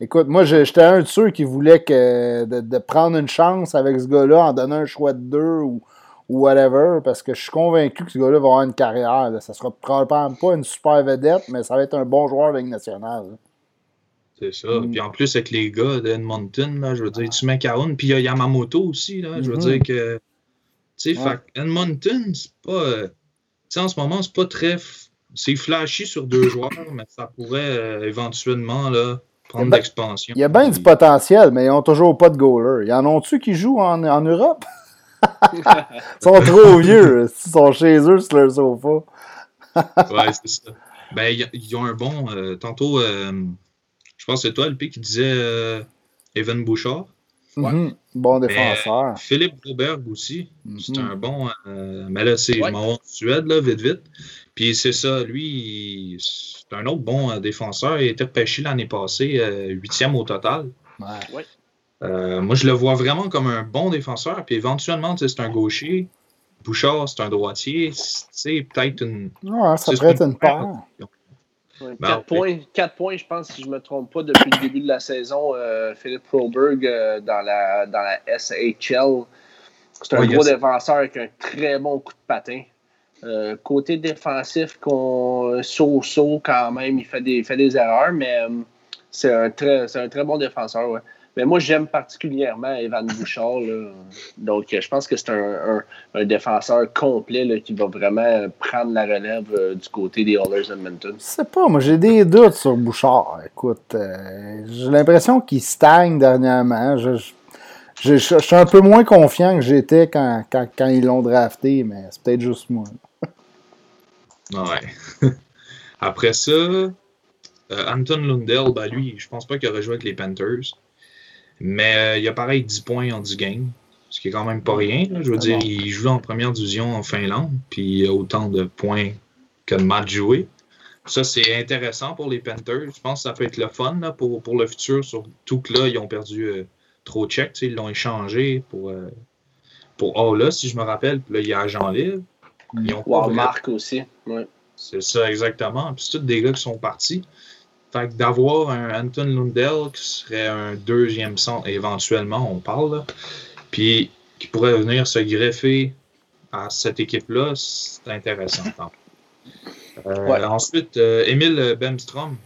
Écoute, moi, j'étais un de ceux qui voulait que, de, de prendre une chance avec ce gars-là en donnant un choix de deux ou, ou whatever, parce que je suis convaincu que ce gars-là va avoir une carrière. là. Ça sera probablement pas une super vedette, mais ça va être un bon joueur de Ligue nationale. là. C'est ça. Mm. Puis en plus, avec les gars d'Edmonton, là, je veux dire, tu mets Cahoon, puis il y a Yamamoto aussi, là, je veux Mhm. dire que. Tu sais, Ouais. Edmonton, c'est pas. euh, tu sais, en ce moment, c'est pas très. f- C'est flashy sur deux joueurs, mais ça pourrait euh, éventuellement là, prendre a ben- l'expansion. Il y a bien du potentiel, mais ils ont toujours pas de goaler. Y en ont-tu qui jouent en, en Europe? Ils sont trop vieux. Ils sont chez eux sur leur sofa. Ouais, c'est ça. Ben, ils ont un bon. euh, tantôt, euh, je pense que c'est toi, le qui disait euh, Evan Bouchard. Ouais. Mhm. Bon défenseur. Philippe Broberg aussi. C'est Mhm. un bon. euh, mais là, c'est Ouais. je m'en vais en Suède, là, vite, vite. Puis c'est ça, lui, c'est un autre bon euh, défenseur. Il a été repêché l'année passée, euh, huitième au total. Ouais. Euh, moi, je le vois vraiment comme un bon défenseur. Puis éventuellement, tu sais, c'est un gaucher. Bouchard, c'est un droitier. C'est peut-être une. Ouais, ça C'est pourrait être une une paire. Ouais, Ben, quatre, ok. points, quatre points, je pense, si je ne me trompe pas, depuis le début de la saison, euh, Philippe Proberg euh, dans, la, dans la SHL. C'est un Ouais, gros yes. défenseur avec un très bon coup de patin. Euh, côté défensif, qu'on so-so quand même, il fait des, fait des erreurs, mais euh, c'est un, très, c'est un très bon défenseur. Ouais. Mais moi, j'aime particulièrement Evan Bouchard. Là. Donc, je pense que c'est un, un, un défenseur complet là, qui va vraiment prendre la relève euh, du côté des Oilers Edmonton. Je sais pas, moi j'ai des doutes sur Bouchard. Écoute, euh, j'ai l'impression qu'il stagne dernièrement. Je, je, je, je suis un peu moins confiant que j'étais quand, quand, quand ils l'ont drafté, mais c'est peut-être juste moi. Ouais. Après ça, euh, Anton Lundell, ben lui, je pense pas qu'il aurait joué avec les Panthers. Mais euh, il a pareil 10 points en 10 games. Ce qui est quand même pas rien. là. Je veux dire, il joue en première division en Finlande, puis il a autant de points que de matchs joués. Ça, c'est intéressant pour les Panthers. Je pense que ça peut être le fun là, pour, pour le futur, surtout que là, ils ont perdu euh, trop tu sais, Ils l'ont échangé pour, euh, pour Ola, si je me rappelle. Puis là, il y a agent libre. Ils ont Wow, Marc aussi. Ouais. c'est ça, exactement. Puis c'est tous des gars qui sont partis. Fait que d'avoir un Anton Lundell qui serait un deuxième centre, éventuellement, on parle, là, puis qui pourrait venir se greffer à cette équipe-là, c'est intéressant. Euh, Ouais. Ensuite, euh, Emile Bemstrom,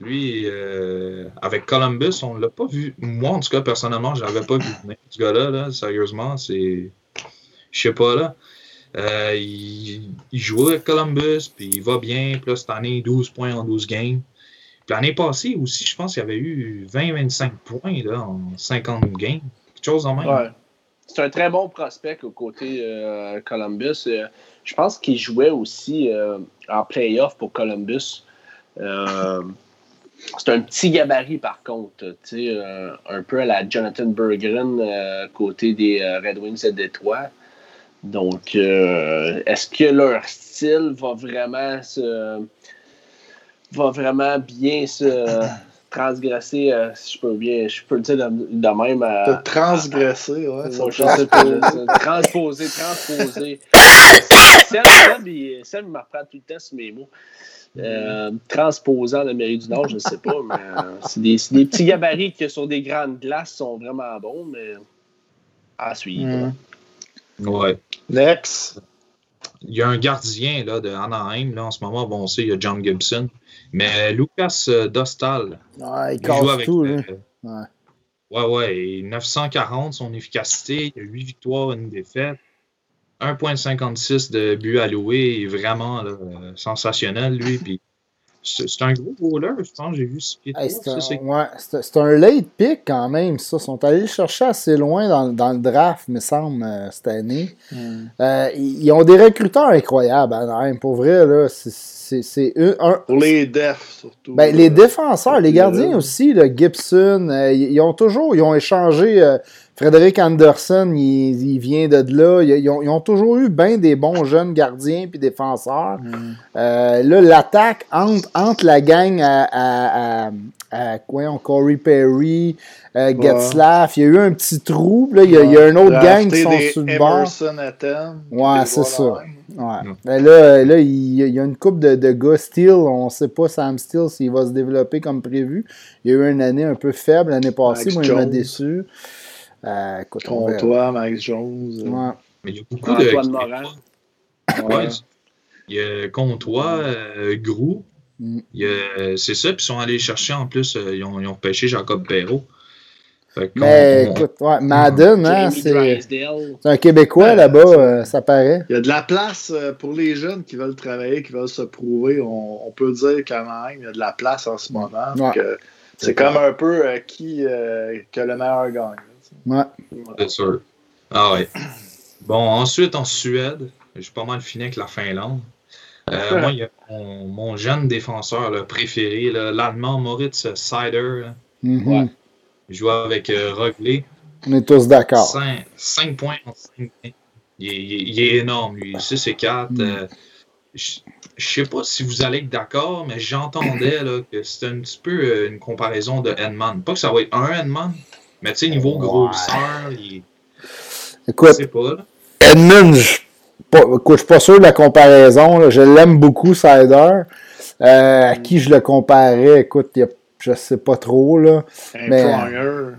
lui, euh, avec Columbus, on l'a pas vu. Moi, en tout cas, personnellement, je l'avais pas vu venir. Ce gars-là, là, sérieusement, c'est. Je sais pas, là. Euh, il, il joue avec Columbus, puis il va bien. Puis là, cette année, 12 points en 12 games. L'année passée aussi, je pense qu'il y avait eu 20-25 points là, en 50 games. Quelque chose en même. Ouais. C'est un très bon prospect au côté euh, Columbus. Euh, je pense qu'il jouait aussi euh, en playoff pour Columbus. C'est un petit gabarit par contre, un peu à la Jonathan Berggren côté des Red Wings de Détroit. Donc, est-ce que leur style va vraiment se va vraiment bien se transgresser, euh, si je peux bien, je peux le dire de, de même à, De transgresser, ouais. je sais pas. Transposer, transposer. Seb, il, il me reprend tout le temps sur mes mots. Euh, transposant l'Amérique du Nord, je ne sais pas, mais euh, c'est des, c'est des petits gabarits qui, sur des grandes glaces, sont vraiment bons, mais à suivre. Mm. Ouais. Next. Il y a un gardien là, de Anaheim. Là, en ce moment, bon, on sait, il y a John Gibson. Mais Lucas euh, Dostal, il il joue casse avec. tout, euh, lui. Ouais. Ouais, ouais, et 940 son efficacité, il y a 8 victoires, une défaite, 1,56 de but alloué, vraiment là, euh, sensationnel, lui. Puis c'est un gros goaler, je pense, j'ai vu ce pied Hey, c'est un, c'est- ouais, c'est- c'est un late pick quand même, ça. Ils sont allés le chercher assez loin dans, dans le draft, me semble, euh, cette année. Euh, ils ils ont des recruteurs incroyables, Anaheim. Pour vrai, là, c'est- un, un- Pour les defs, surtout. Ben, les défenseurs, les gardiens euh, aussi, là, Gibson, euh, ils ils ont toujours, ils ont échangé. Frédéric Anderson, il, il vient de là. Ils, ils ont, ils ont toujours eu bien des bons jeunes gardiens puis défenseurs. mm. Euh, là, l'attaque entre, entre la gang à, à, à, à voyons, Corey Perry, euh, Getzlaff, il y a eu un petit trou. Là, il y a, il y a une autre gang qui sont des sur le bord. Emerson Atten. Ouais, c'est ça. Ouais. Mm. Ben là, là, il y a- il y a une coupe de, de gars Steele. On sait pas Sam Steele s'il va se développer comme prévu. Il y a eu une année un peu faible l'année passée. Max Moi, il m'a Jones. déçu. Euh, écoute. Comtois, Max Jones. euh, Ouais. Mais il y a beaucoup de. Antoine Morin. Ouais. Il y a Comtois, euh, Grou. Mm. A- C'est ça, puis ils sont allés chercher en plus, euh, ils, ont, ils ont pêché Jacob Perrault. Mais écoute, ouais, Madden, hein, c'est un Québécois Ouais, là-bas, euh, ça paraît. Il y a de la place euh, pour les jeunes qui veulent travailler, qui veulent se prouver. On, on peut dire quand même, il y a de la place en ce moment. Ouais. Euh, c'est comme un peu euh, qui euh, que le meilleur gagne. Ouais. C'est sûr. Ah ouais. Bon, ensuite, en Suède, j'ai pas mal fini avec la Finlande. Euh, moi, il y a mon, mon jeune défenseur là, préféré, l'Allemand Moritz Seider. Mhm. Ouais. Il joue avec euh. On est tous d'accord. 5, points en 5 games. Il est, il est- il est énorme, lui. 6 et 4. Mm. euh, je sais pas si vous allez être d'accord, mais j'entendais là, que c'était un petit peu euh, une comparaison de Edman. Pas que ça va être un Edman, mais tu sais, niveau Ouais. grosseur, il je Écoute, sais pas. Là. Edmund, je je suis pas sûr de la comparaison. là. Je l'aime beaucoup, Sider. Euh, à qui je le comparais, écoute, y a- je sais pas trop. Là. Un Mais- Pronger.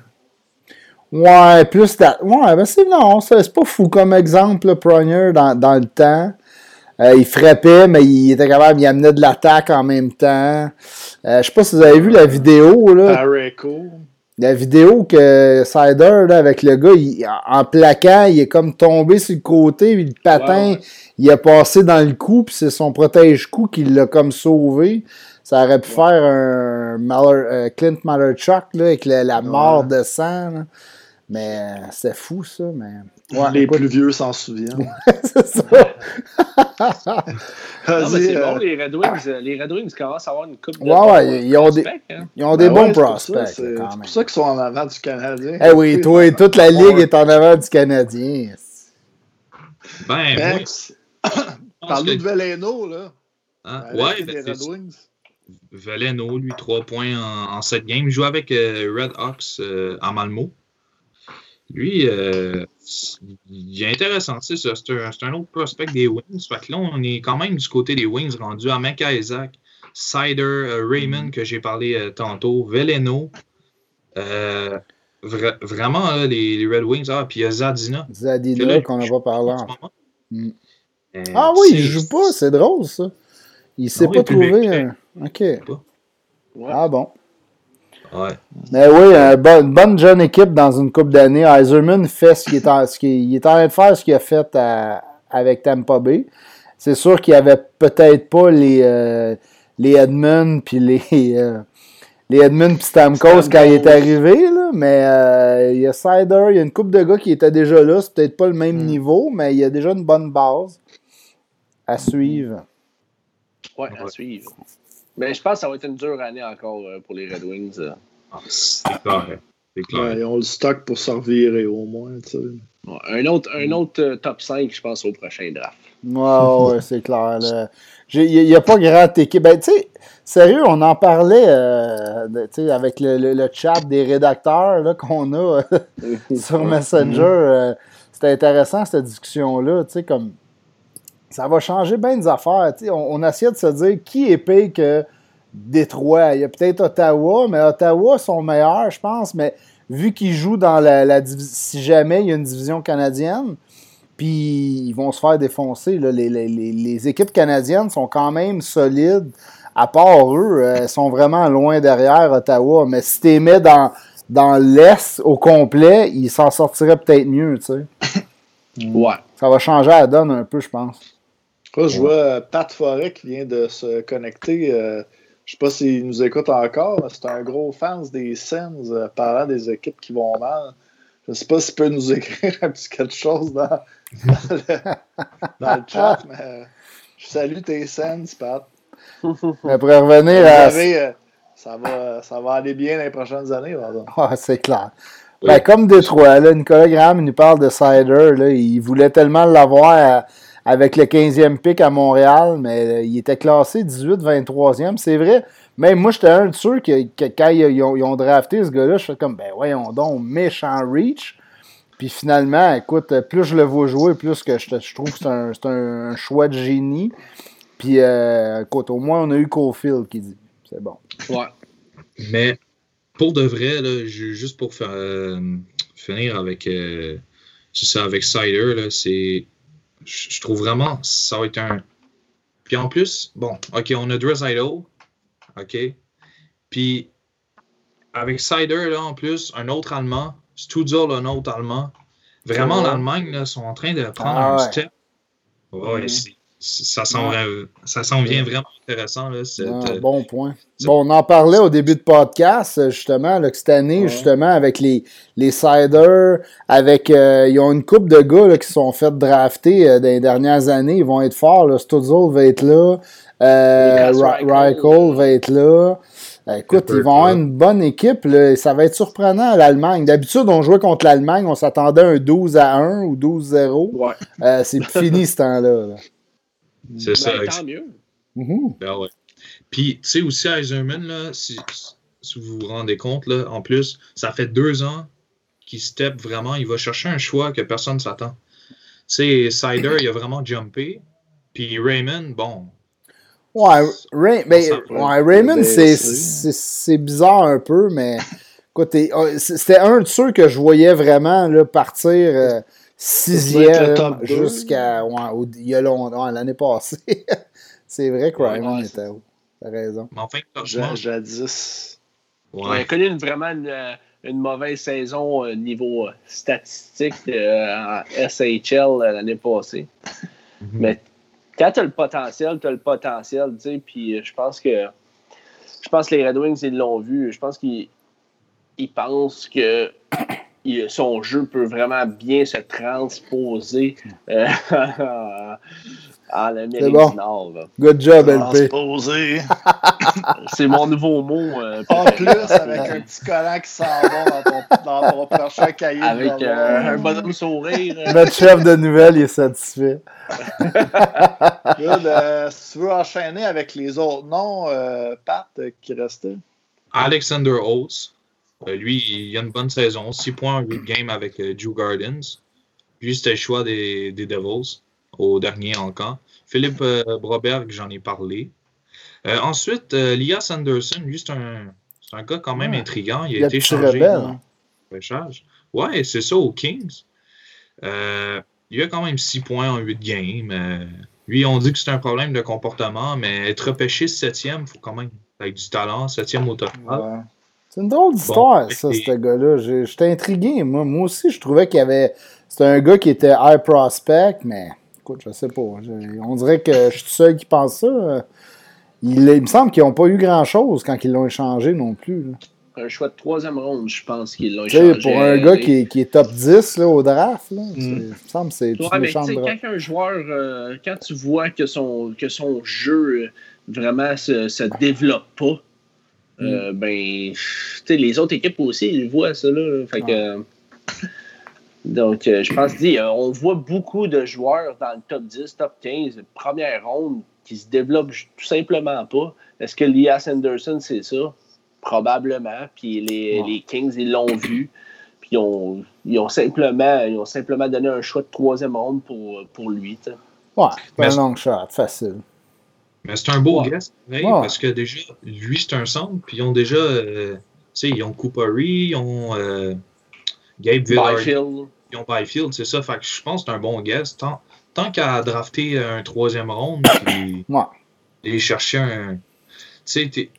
Ouais, plus d'a- Ouais, ben c'est non, c'est c'est pas fou comme exemple, Pronger, dans, dans le temps. Euh, il frappait, mais il était capable, il amenait de l'attaque en même temps. Euh, je sais pas si vous avez vu la vidéo, là. La vidéo que Sider, là, avec le gars, il, en plaquant, il est comme tombé sur le côté, puis le patin, il a passé dans le cou, puis c'est son protège-cou qui l'a comme sauvé. Ça aurait pu faire un euh, Clint Malerchuk, là, avec la, mort de sang. Mais euh, c'est fou, ça. Mais... les plus vieux s'en souviennent. c'est ça. non, mais c'est bon, euh, les Red Wings, les Red Wings commencent à avoir une coupe de ouais, ouais, ils ont des, hein. ils ont des ben bons prospects. C'est pour, ça qu'ils sont en avant du Canadien. Eh oui, toi, toute la ligue est en avant du Canadien. Ben, ben Parle-nous de Veleno, là. Hein? Ouais, ben, Red Wings. Veleno, lui, 3 points en, 7 games. Il joue avec euh, Red Hawks euh, à Malmo. Lui, euh, il est intéressant. C'est un, un, autre prospect des Wings. Fait que là, on est quand même du côté des Wings rendu à Mecca Isaac, Cider, Raymond, que j'ai parlé tantôt, Veleno. vraiment, les, Red Wings. Ah, puis il y a Zadina. Zadina, qu'on n'a pas parlé en ce moment. Mm. ah oui, il joue pas, c'est drôle ça. Il s'est pas trouvé. OK. Ah bon. Ouais. Mais oui, une bonne jeune équipe dans une coupe d'années. Eiserman fait ce qu'il est, en, ce est en train de faire, ce qu'il a fait avec Tampa Bay. C'est sûr qu'il n'y avait peut-être pas les, euh, les Edmund puis les, euh, les Edmund puis Stamkos quand il est arrivé, là, mais euh, il y a Sider, il y a une coupe de gars qui étaient déjà là. C'est peut-être pas le même hmm. niveau, mais il y a déjà une bonne base à suivre. Ouais, à suivre. Mais je pense que ça va être une dure année encore euh, pour les Red Wings. Euh. Ah, c'est clair. C'est clair. ils ont le stock pour servir et au moins. un autre, un autre euh, top 5, je pense, au prochain draft. Ouais, ouais, c'est clair. Il n'y a, pas grande équipe. Ben, tu sais, sérieux, on en parlait avec le, le, chat des rédacteurs qu'on a sur Messenger. C'était intéressant, cette discussion-là. Tu sais, comme ça va changer bien des affaires. On, on, essaie de se dire qui est pire que Détroit. Il y a peut-être Ottawa, mais Ottawa sont meilleurs, je pense. Mais vu qu'ils jouent dans la, division, si jamais il y a une division canadienne, puis ils vont se faire défoncer. Les, équipes canadiennes sont quand même solides. À part eux, elles sont vraiment loin derrière Ottawa. Mais si tu les mets dans, dans l'Est au complet, ils s'en sortiraient peut-être mieux. Ouais. Ça va changer la donne un peu, je pense je vois euh, Pat Forêt qui vient de se connecter. Euh, je ne sais pas s'il nous écoute encore, mais c'est un gros fan des Sens euh, parlant des équipes qui vont mal. Je ne sais pas s'il peut nous écrire un petit quelque chose dans, le, chat, mais je salue tes Sens, Pat. Mais pour revenir à. ça, va, ça va aller bien dans les prochaines années. Ah, c'est clair. Ben, comme Détroit, là, Nicolas Graham nous parle de Cider. Là, il voulait tellement l'avoir avec le 15e pic à Montréal, mais euh, il était classé 18-23e. C'est vrai. Même moi, j'étais un de ceux que, quand ils ont, drafté ce gars-là, je fais comme, ben voyons donc, méchant reach. Puis finalement, écoute, plus je le vois jouer, plus que je, trouve que c'est un, choix de génie. Puis, euh, écoute, au moins, on a eu Cofield qui dit, c'est bon. Ouais. Mais pour de vrai, là, juste pour faire, euh, finir avec, ça, avec Cider, c'est je trouve vraiment ça va être un. Puis en plus, bon, OK, on a Dresido. OK. Puis avec Sider, là, en plus, un autre Allemand. Studio, un autre Allemand. Vraiment, l'Allemagne, là, sont en train de prendre ah un step. Ouais, mm-hmm ça s'en ça vient vraiment intéressant. Là, ah, bon point. Bon, on en parlait au début de podcast, justement, là, que cette année, justement, avec les, les Siders, avec euh, ils ont une coupe de gars là, qui sont fait drafter euh, dans les dernières années. Ils vont être forts. Là. Stutzel va être là. Euh, Reichel va être là. Écoute, ils vont avoir une bonne équipe. Là. Ça va être surprenant à l'Allemagne. D'habitude, on jouait contre l'Allemagne, on s'attendait à un 12 à 1 ou 12-0. Ouais. c'est fini ce temps-là. là c'est ça. Ben, tant mieux. Mm-hmm. Ben ouais. Puis, tu sais, aussi, Eiserman, là, si, si, vous vous rendez compte, là, en plus, ça fait deux ans qu'il step vraiment. Il va chercher un choix que personne ne s'attend. Tu sais, Sider, il a vraiment jumpé. Puis Raymond, bon. Ouais, Ray, ben, ouais Raymond, c'est bizarre un peu, mais écoute, oh, c'était un de ceux que je voyais vraiment là, partir. Euh, sixième jusqu'à ouais, il y a longtemps, l'année passée. c'est vrai que Ryman était haut. T'as raison. Mais enfin, jadis. Ouais. On a connu une, vraiment une, une, mauvaise saison au niveau statistique en SHL l'année passée. Mm-hmm. Mais quand tu as le potentiel, tu as le potentiel, tu sais, puis je pense que je pense que les Red Wings, ils l'ont vu. Je pense qu'ils pensent que son jeu peut vraiment bien se transposer euh, en Amérique bon. du Nord. Good job, LP. C'est mon nouveau mot. Euh, en plus, avec un petit collant qui s'en va dans ton, dans ton prochain cahier. Avec euh, un bonhomme sourire. Notre chef de nouvelles il est satisfait. Good, euh, si tu veux enchaîner avec les autres noms, Pat, qui restaient. Alexander Holtz. Lui, il a une bonne saison. 6 points en 8 games avec Drew Gardens. Lui, c'était le choix des, des Devils au dernier encore. Philippe euh, Broberg, j'en ai parlé. Euh, ensuite, euh, Lias Anderson, lui, c'est un, un, gars quand même intriguant. Il a été changé dans Ouais, c'est ça, aux Kings. il a quand même 6 points en 8 games. lui, on dit que c'est un problème de comportement, mais être repêché septième, il faut quand même avec du talent, septième au total. C'est une drôle d'histoire, ça, ce gars-là. J'étais intrigué. Moi, moi aussi, je trouvais qu'il y avait. C'était un gars qui était high prospect, mais écoute, je sais pas. on dirait que je suis seul qui pense ça. Il, me semble qu'ils n'ont pas eu grand-chose quand ils l'ont échangé non plus. Un choix de troisième ronde, je pense qu'ils l'ont échangé. Pour un gars qui, est top 10 là, au draft, là, mm. il me semble que c'est ouais, Quand un joueur, euh, quand tu vois que son, que son jeu euh, vraiment se, se développe pas, euh, mm. ben, les autres équipes aussi, ils voient ça. Là, fait que, donc, euh, je pense que euh, on voit beaucoup de joueurs dans le top 10, top 15, première ronde, qui se développent tout simplement pas. Est-ce que Lias Anderson, c'est ça? Probablement. Puis les, Kings, ils l'ont vu. Puis ils ont, ils ont, simplement, ils ont simplement donné un choix de troisième ronde pour, pour lui. Ouais, un long shot, facile. Mais c'est un beau guest, parce que déjà, lui, c'est un centre, puis ils ont déjà, euh, tu sais, ils ont Cooperi, ils ont Gabe Villard ils ont Byfield, c'est ça. Fait que je pense que c'est un bon guest. Tant, tant qu'à drafter un troisième round, puis et chercher un. Tu sais,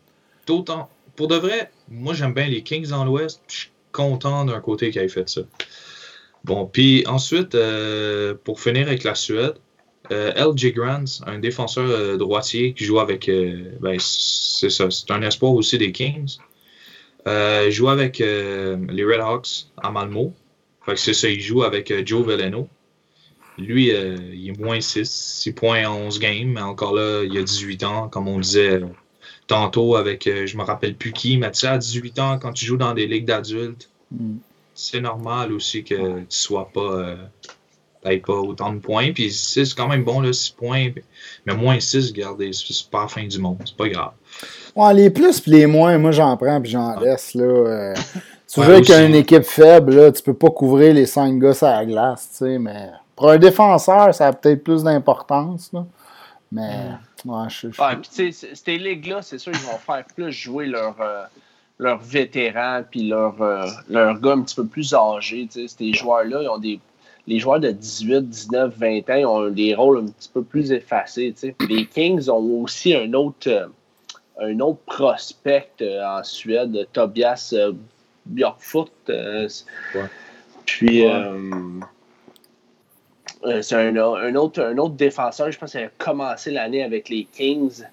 d'autant. Pour de vrai, moi j'aime bien les Kings dans l'Ouest. Je suis content d'un côté qui ait fait ça. Bon, puis ensuite, euh, pour finir avec la Suède, euh, LG Grants, un défenseur euh, droitier qui joue avec. ben, c'est ça, c'est un espoir aussi des Kings. il joue avec les Red Hawks à Malmo c'est ça, il joue avec euh, Joe Veleno. Lui, euh, il est moins 6, 6 points 11 games, mais encore là, il a 18 ans, comme on disait tantôt avec, euh, je me rappelle plus qui, mais tu sais, à 18 ans, quand tu joues dans des ligues d'adultes, mm. c'est normal aussi que tu sois pas, pas autant de points. Puis c'est quand même bon, là, 6 points, mais moins 6, regardez, c'est pas la fin du monde, c'est pas grave. Ouais, les plus puis les moins, moi j'en prends puis j'en laisse, là. Tu veux qu'une équipe faible, là, tu peux pas couvrir les cinq gars à la glace, tu sais, mais pour un défenseur, ça a peut-être plus d'importance, Mais, ouais, je, je... Ouais, puis tu sais, ces ligues-là, c'est sûr, ils vont faire plus jouer leurs euh, vétérans puis leurs euh, leur gars un petit peu plus âgés, tu sais. Ces joueurs-là, ils ont des... Les joueurs de 18, 19, 20 ans, ont des rôles un petit peu plus effacés. Les Kings ont aussi un autre... Euh, un autre prospect en Suède, Tobias Björkfoot. Euh, puis, euh, euh, c'est un, autre, un autre défenseur, je pense qu'il a commencé l'année avec les Kings.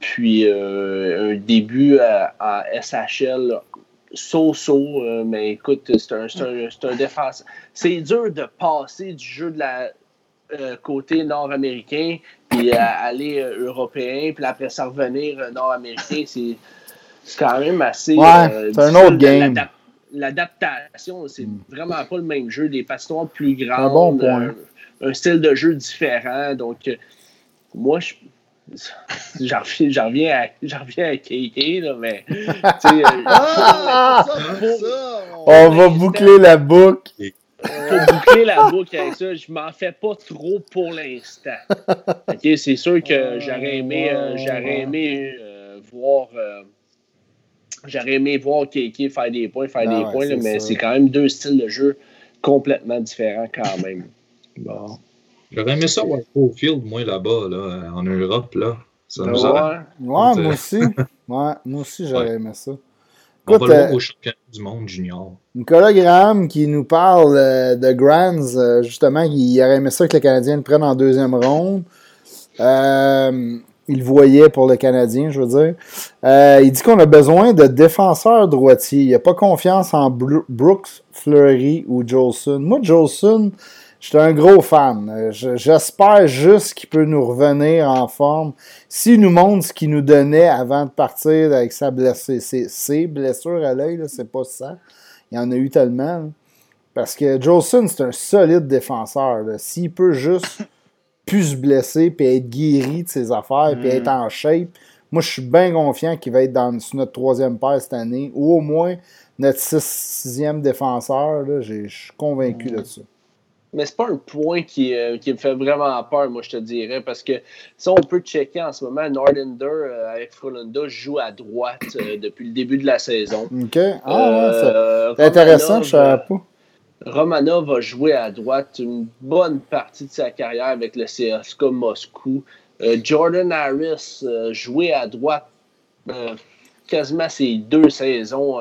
puis un début en SHL so-so, mais écoute, c'est un, un, défenseur. C'est dur de passer du jeu de la côté nord-américain, puis aller européen, puis après ça revenir nord-américain. C'est c'est quand même assez. Ouais, euh, c'est un autre game. L'adaptation, c'est hmm. vraiment pas le même jeu. Des patinoires plus grandes, un, un, style de jeu différent. Donc, euh, moi, je. J'en reviens, à, reviens à KK, là, mais. Euh, ah, on va boucler la boucle. Pour boucler la boucle avec ça, je m'en fais pas trop pour l'instant. Ok, c'est sûr que j'aurais aimé, j'aurais aimé voir J'aurais aimé voir Keke faire des points, faire des points, mais c'est quand même deux styles de jeu complètement différent quand même. Bon. J'aurais aimé ça voir Field, moi, là-bas, là, en Europe, là. Ça nous Ouais. a... Ouais, moi euh, aussi. Ouais, moi aussi, j'aurais Ouais. aimé ça. On Écoute, va le voir euh, au championnat du monde junior. Nicolas Graham qui nous parle euh, de Grands, euh, justement, il aurait aimé ça que le Canadien le prenne en deuxième ronde. Euh, il le voyait pour le Canadien, je veux dire. Euh, il dit qu'on a besoin de défenseurs droitiers. Il n'a pas confiance en Brooks, Fleury ou Jolson. Moi, Jolson, j'étais un gros fan. Je- J'espère juste qu'il peut nous revenir en forme. S'il nous montre ce qu'il nous donnait avant de partir avec sa blessure, ses, blessures à l'œil, c'est pas ça. Il y en a eu tellement. là. Parce que Jolson, c'est un solide défenseur. S'il peut juste plus se blesser puis être guéri de ses affaires puis Mm. être en shape, moi, je suis bien confiant qu'il va être dans, sur notre troisième paire cette année ou au moins notre six- sixième défenseur. Je suis convaincu de ça. Mais c'est pas un point qui, euh, qui me fait vraiment peur, moi, je te dirais, parce que si on peut checker en ce moment, Norlander euh, avec Frolunda joue à droite euh, depuis le début de la saison. OK? Ah, ouais, Euh, c'est intéressant, je savais pas. Romanov va jouer à droite une bonne partie de sa carrière avec le CSKA Moscou. Jordan Harris jouait à droite quasiment ses deux saisons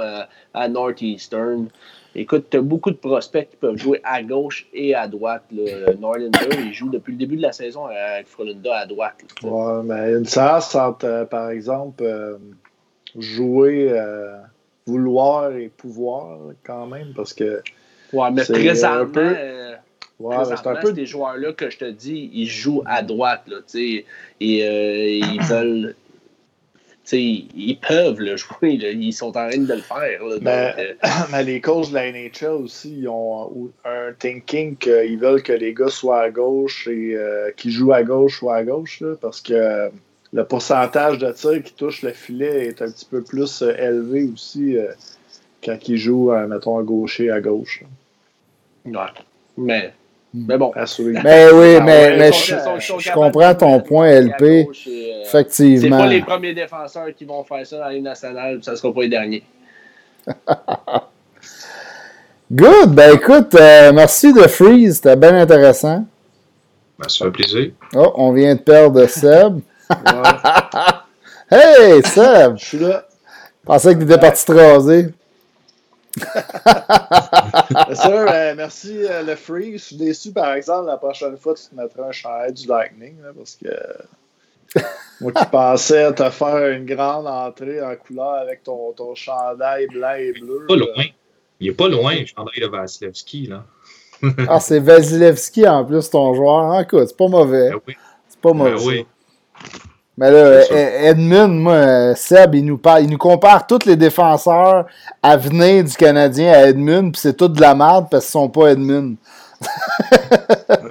à Northeastern. Écoute, tu as beaucoup de prospects qui peuvent jouer à gauche et à droite. là. Norlander, il joue depuis le début de la saison avec Frolunda à droite. là. Ouais, mais une séance entre, euh, par exemple, euh, jouer, euh, vouloir et pouvoir, quand même, parce que Ouais, mais présentement, un peu- euh, ouais, c'est un peu. ces joueurs-là que je te dis, ils jouent à droite, là, tu sais, et euh, ils veulent, ils peuvent le jouer, là, ils sont en train de le faire, là, donc, Mais- euh, Mais les coachs de la NHL aussi, ils ont un thinking qu'ils veulent que les gars soient à gauche et euh, qui jouent à gauche soient à gauche, là, parce que le pourcentage de tirs qui touche le filet est un petit peu plus euh, élevé aussi euh, quand ils jouent, mettons, à gaucher à gauche. ouais. mais, mais bon. Assurément. Mais oui, Ah mais, ouais, mais sont- je, sont- sont je comprends ton point, LP. et, euh, C'est Effectivement. pas les premiers défenseurs qui vont faire ça dans les nationales, ça sera pas les derniers. Good. Ben écoute, euh, merci de Freeze. C'était bien intéressant. Ben, ça fait plaisir. Oh, on vient de perdre Seb. Hey, Seb! je suis là. Je pensais que tu étais parti te raser. Bien sûr, euh, merci euh, le free. Je suis déçu, par exemple, la prochaine fois, tu te mettras un chandail du Lightning, là, parce que moi qui pensais te faire une grande entrée en couleur avec ton, ton chandail blanc et bleu. Pas là. loin. Il est pas loin, le chandail de Vasilevski, là. Ah, c'est Vasilevski en plus, ton joueur. Écoute, c'est pas mauvais. Ben oui. C'est pas Ben mauvais. oui. Mais là, C'est ça. E- Edmund, moi, euh, Seb, il nous, parle, il nous compare tous les défenseurs à venir du Canadien à Edmund, puis c'est tout de la merde parce qu'ils sont pas Edmund.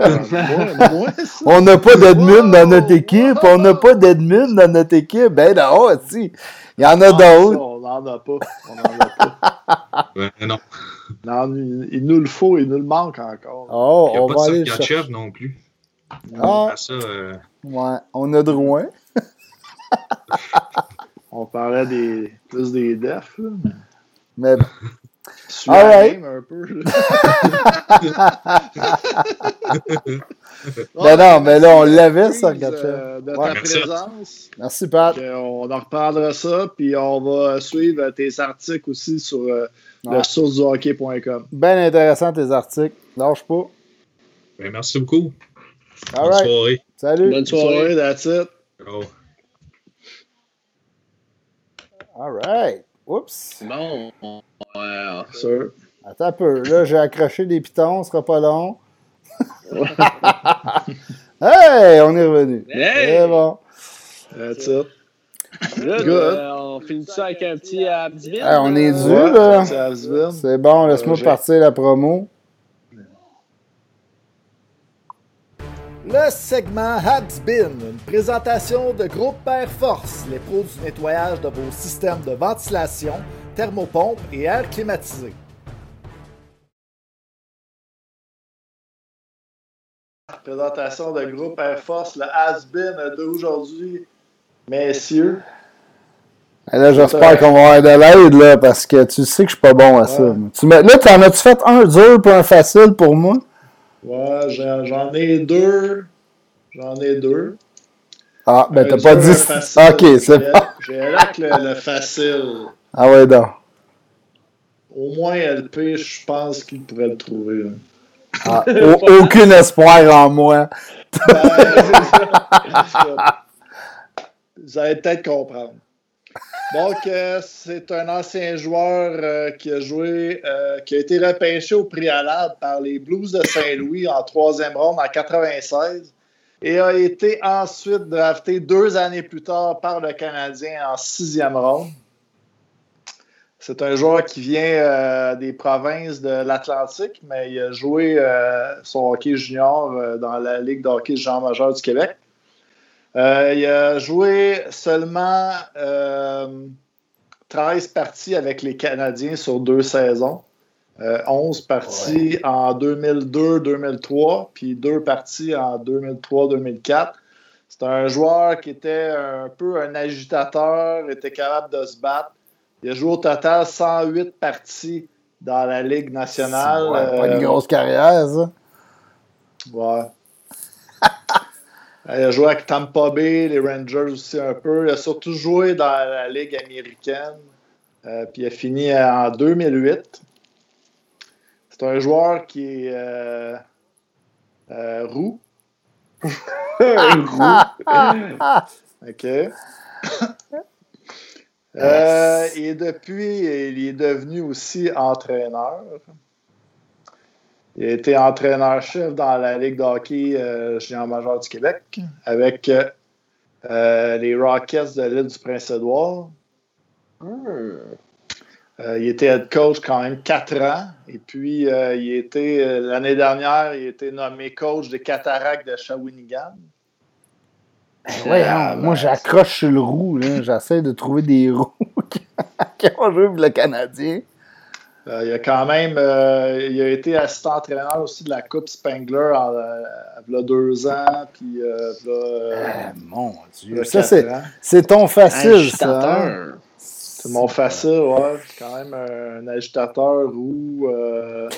Euh, moi, moi, ça. On n'a pas d'Edmund dans notre équipe, on n'a pas d'Edmund dans notre équipe. Ben non, si. Il y en a Ah, d'autres. On n'en a pas. On n'en a pas. Ben, non. Non, il, nous le faut, il nous le manque encore. Oh, Il n'y a on pas va de aller non plus. Ah, ça, euh, ouais, on a droit. On parlait des, plus des defs. Là. Mais Suis Ah la ouais. game un peu. Ben non, mais là, on merci, l'avait, Freeze, Sergachev. euh, De Ouais. ta Merci. présence. merci, Pat. On en reprendra ça, puis on va suivre tes articles aussi sur euh, Ouais. le sourceduhockey.com. Ben intéressant tes articles. Lâche pas. ben, merci beaucoup. All Bonne right. soirée. Salut. Bonne soirée. soirée, that's it. Ciao. All right. Oups. Bon, ouais, Sûr. Attends un peu. Là, j'ai accroché des pitons, ce sera pas long. hey, on est revenu. Hey! C'est bon. That's it. Good. Good. Euh, on finit ça avec un petit Abdiville. Hey, on est dû, Ouais, là. c'est bon, laisse-moi Euh, partir la promo. Le segment Habsbin, une présentation de Groupe Air Force, les pros du nettoyage de vos systèmes de ventilation, thermopompe et air climatisé. Présentation de groupe Air Force, le has-been d'aujourd'hui. Messieurs, Là, j'espère qu'on va avoir de l'aide, là, parce que tu sais que je suis pas bon à ça. Ouais. Tu me- Là, t'en as-tu fait un dur pour un facile pour moi? Ouais, j'en ai deux. J'en ai deux. Ah, ben t'as dur, pas dit. facile. Ok, c'est bon. J'ai avec le, le facile. Ah ouais, donc. Au moins LP, je pense qu'il pourrait le trouver. là. Ah, au- aucun espoir en moi. Ben, Vous allez peut-être comprendre. Donc, euh, c'est un ancien joueur euh, qui a joué, euh, qui a été repêché au préalable par les Blues de Saint-Louis en troisième ronde en 96 et a été ensuite drafté deux années plus tard par le Canadien en sixième ronde. C'est un joueur qui vient des provinces de l'Atlantique, mais il a joué son hockey junior dans la Ligue de hockey junior majeur du Québec. Euh, il a joué seulement euh, 13 parties avec les Canadiens sur deux saisons. Euh, 11 parties en 2002-2003, puis deux parties en 2003-2004. C'est un joueur qui était un peu un agitateur, était capable de se battre. Il a joué au total 108 parties dans la Ligue nationale. Ouais, pas une Euh, grosse carrière, ça. Ouais. Il a joué avec Tampa Bay, les Rangers aussi un peu. Il a surtout joué dans la Ligue américaine. Euh, puis il a fini en 2008. C'est un joueur qui est euh, euh, roux. OK. Euh, et depuis, il est devenu aussi entraîneur. Il a été entraîneur-chef dans la Ligue de hockey euh, junior majeur du Québec avec euh, euh, les Rockets de l'île du Prince-Édouard. Euh, il était head coach quand même quatre ans. Et puis, il était l'année dernière, il a été nommé coach des Cataractes de Shawinigan. Ouais, Ah, moi, ben, j'accroche sur le roux. J'essaie de trouver des roues qui ont joué pour le Canadien. Euh, il a quand même euh, il a été assistant entraîneur aussi de la Coupe Spengler en, euh, il y a deux ans, puis euh, Ah, mon Dieu. Ça, c'est, ton facile, ça. hein? Agitateur. C'est mon facile, ouais. C'est quand même un, agitateur ou euh,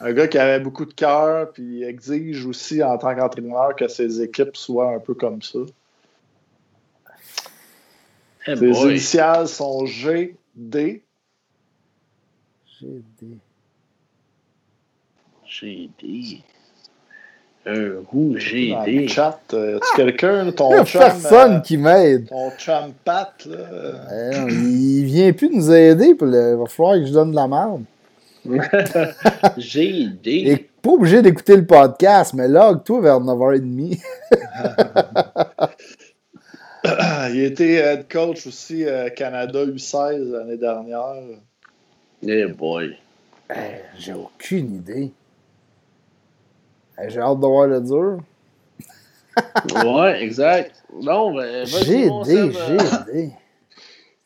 un gars qui avait beaucoup de cœur, puis il exige aussi en tant qu'entraîneur que ses équipes soient un peu comme ça. Eh Ses boy. initiales sont GD. J'ai GD. Un roux Dans le GD. chat, euh, as-tu quelqu'un, ton Il y a chum, personne euh, qui m'aide. ton chum Pat, là, euh, non, il vient plus nous aider. Le... Il va falloir que je donne de la merde. Il GD. est pas obligé d'écouter le podcast, mais log-toi vers 9h30. il été head coach aussi euh, Canada U16 l'année dernière. Eh boy. J'ai aucune idée. J'ai hâte de voir le dur. Ouais, exact. Non, ben, vas-y, J'ai des.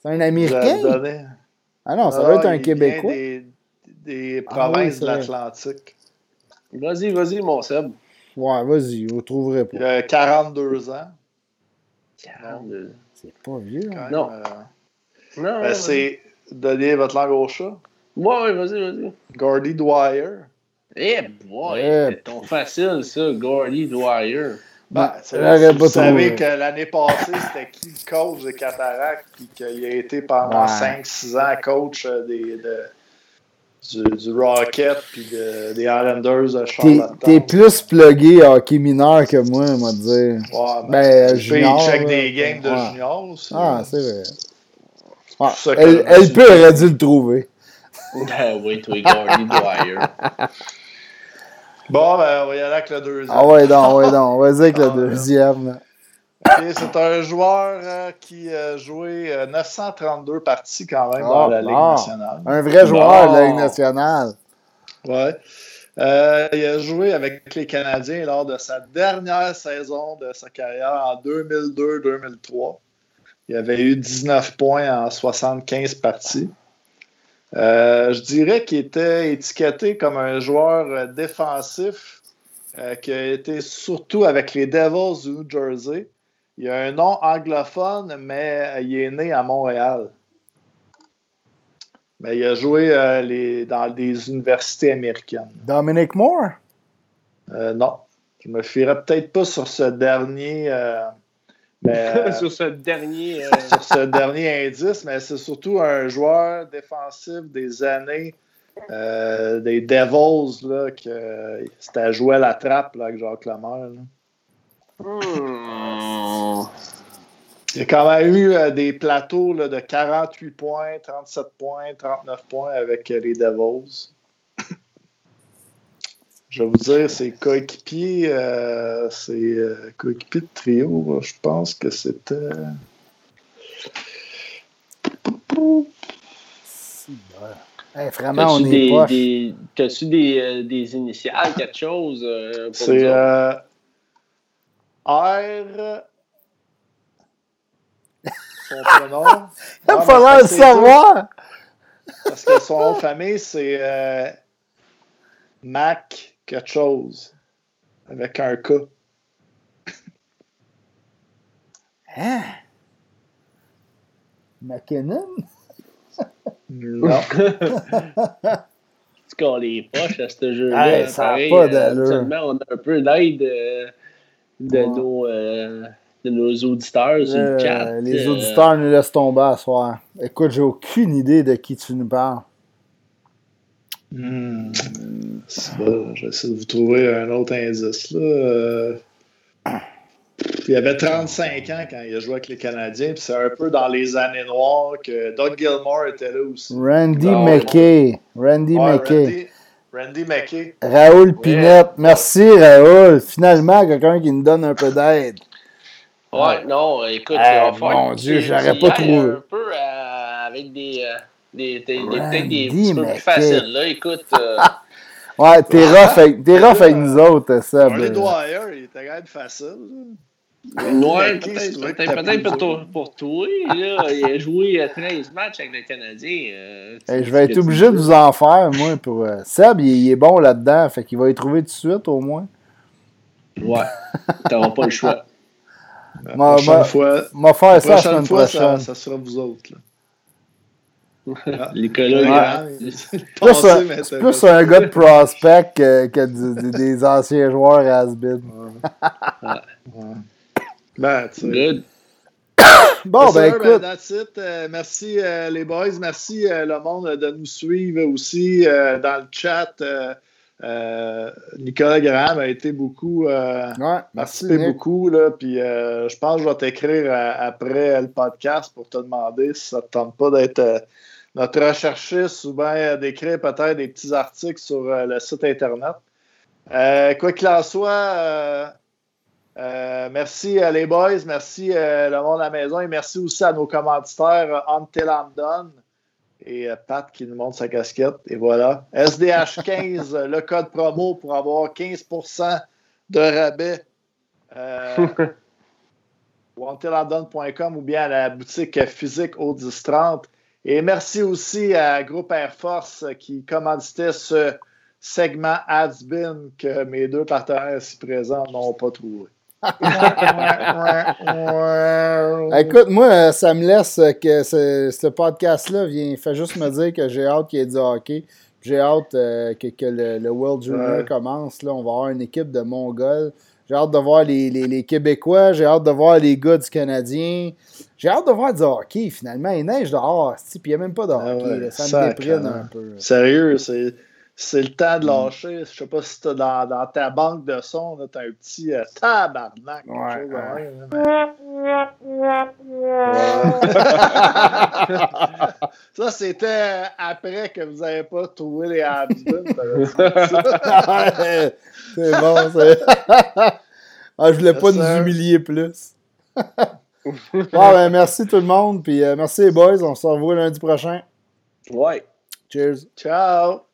C'est un Américain? Ah non, ça Ah, doit être un il Québécois. Des, Ah provinces oui, de l'Atlantique. Vas-y, vas-y, mon Seb. Ouais, vas-y, vous trouverez Il pas. a 42 ans. Euh, C'est pas vieux. hein. même, Non. euh, Non, ben, vas-y. c'est donner votre langue au chat. Ouais, ouais, vas-y, vas-y. Gordy Dwyer. Eh boy, Eh. c'est ton facile, ça, Gordy Dwyer. Ben, c'est- j'aurais vous pas savez trouvé. que l'année passée, c'était qui le coach des Cataractes, puis qu'il a été pendant Ouais. 5-6 ans coach euh, des, de- du, du Rocket puis de- des Islanders de Charlottetown. t'es plus plugué hockey mineur que moi, on va te dire. Ouais, Ben, puis junior, il check là. des games de Ouais. junior aussi. Ah, c'est vrai. Ouais, elle, elle peut aurait dû le trouver. Ben oui, toi, Gordy Dwyer. Bon, ben, on va y aller avec le deuxième. Ah ouais, donc, ouais, donc. Vas-y avec le Ah, deuxième. C'est un joueur euh, qui a joué euh, 932 parties quand même dans Ah, la Ligue nationale. Un vrai joueur de la. Ligue nationale. Ouais. Euh, il a joué avec les Canadiens lors de sa dernière saison de sa carrière en 2002-2003. Il avait eu 19 points en 75 parties. Euh, je dirais qu'il était étiqueté comme un joueur euh, défensif euh, qui a été surtout avec les Devils du New Jersey. Il a un nom anglophone, mais il est né à Montréal. Mais il a joué euh, les, dans des universités américaines. Dominic Moore? Non. Je me fierais peut-être pas sur ce dernier. euh, mais, euh, sur ce dernier. euh, sur ce dernier indice, mais c'est surtout un joueur défensif des années euh, des Devils là, que c'était à jouer à la trappe là, avec Jacques Lemaire. là. hmm. Il y a quand même eu euh, des plateaux là, de 48 points, 37 points, 39 points avec les Devils. Je vais vous dire, ses coéquipiers, euh, ses euh, coéquipiers de trio, je pense que c'était. Si, ben. Hey, vraiment, on est des, poche. des, t'as-tu des, euh, des initiales, quelque chose euh, pour C'est euh, R. Son prénom. Il Ah, va mais falloir le parce que c'est savoir! Parce que son nom de famille, c'est euh, Mac quelque chose. Avec un K. Hein? McKinnon? Non. Tu qu'on les poches à ce jeu-là. Hey, ça a pareil, pas euh, d'allure. on a un peu d'aide euh, de, Ouais. nos, euh, de nos auditeurs sur Euh, le chat. les euh, auditeurs nous laissent tomber à soir. Écoute, j'ai aucune idée de qui tu nous parles. Hmm. C'est bon, J'essaie de vous trouver un autre indice. Là. Euh, Il avait 35 ans quand il a joué avec les Canadiens. puis C'est un peu dans les années noires que Doug Gilmore était là aussi. Randy. McKay. Randy Ouais, McKay. Randy, Randy McKay. Raoul Pinette. Merci, Raoul. Finalement, quelqu'un qui nous donne un peu d'aide. Ouais, non, écoute, il va falloir mon Dieu, j'aurais pas trouvé. Un peu euh, avec des. euh, des, des, des- peut-être des petits peu plus faciles. Là, écoute, euh, Ouais, t'es rough, avec, t'es rough avec nous autres, Seb. Harley Dwyer, il était quand même facile. ouais, peut-être plus pour, toi- pour toi. Là, il a joué euh, 13 matchs avec le Canadien. euh, Hey, je vais être obligé de vous en faire, moi, pour... euh, Seb, il, il est bon là-dedans, fait qu'il va y trouver tout de suite, au moins. Ouais, t'auras pas le choix. La Ma- prochaine ma- fois, faire la ça la prochaine semaine fois ça, prochaine. ça sera vous autres. Là. Ouais, collègues. ouais. Plus un- C'est plus un gars de prospect que, que du- du- des anciens joueurs. Ben, tu. Good. Bon, ben écoute, that's it. Euh, merci euh, les boys. Merci euh, le monde de nous suivre aussi euh, dans le chat. Euh, euh, Nicolas Graham a été beaucoup. euh, ouais, merci beaucoup. Là, puis euh, je pense que je vais t'écrire euh, après le podcast pour te demander si ça ne te tente pas d'être euh, notre recherchiste ou bien d'écrire peut-être des petits articles sur euh, le site Internet. Euh, quoi qu'il en soit, euh, merci à les boys, merci euh, le monde à la maison et merci aussi à nos commanditaires Done et Pat qui nous montre sa casquette. Et voilà. SDH15, euh, le code promo pour avoir 15% de rabais. Ou ou bien à la boutique physique au 1030. Et merci aussi à Groupe Air Force qui commanditait ce segment Adsbin que mes deux partenaires ici présents n'ont pas trouvé. Écoute, moi, ça me laisse que ce, ce podcast-là vient, fait juste me dire que j'ai hâte qu'il y ait du hockey. J'ai hâte euh, que, que le, le World Junior Ouais. commence. Là. On va avoir une équipe de Mongols. J'ai hâte de voir les, les, les Québécois. J'ai hâte de voir les gars du Canadien. J'ai hâte de voir du hockey, finalement. Il neige dehors, puis il n'y a même pas de Ah hockey. ouais, ça me déprime un peu. Sérieux, c'est. C'est le temps de lâcher. Je sais pas si t'as dans, dans ta banque de sons, là, t'as un petit euh, tabarnak. Ouais, là. ça, c'était après que vous n'avez pas trouvé les Habsburg. Ouais, c'est bon, c'est. ah, je voulais pas nous humilier plus. bon, ben, merci tout le monde, puis euh, merci les boys. On se revoit lundi prochain. Ouais. Cheers. Ciao!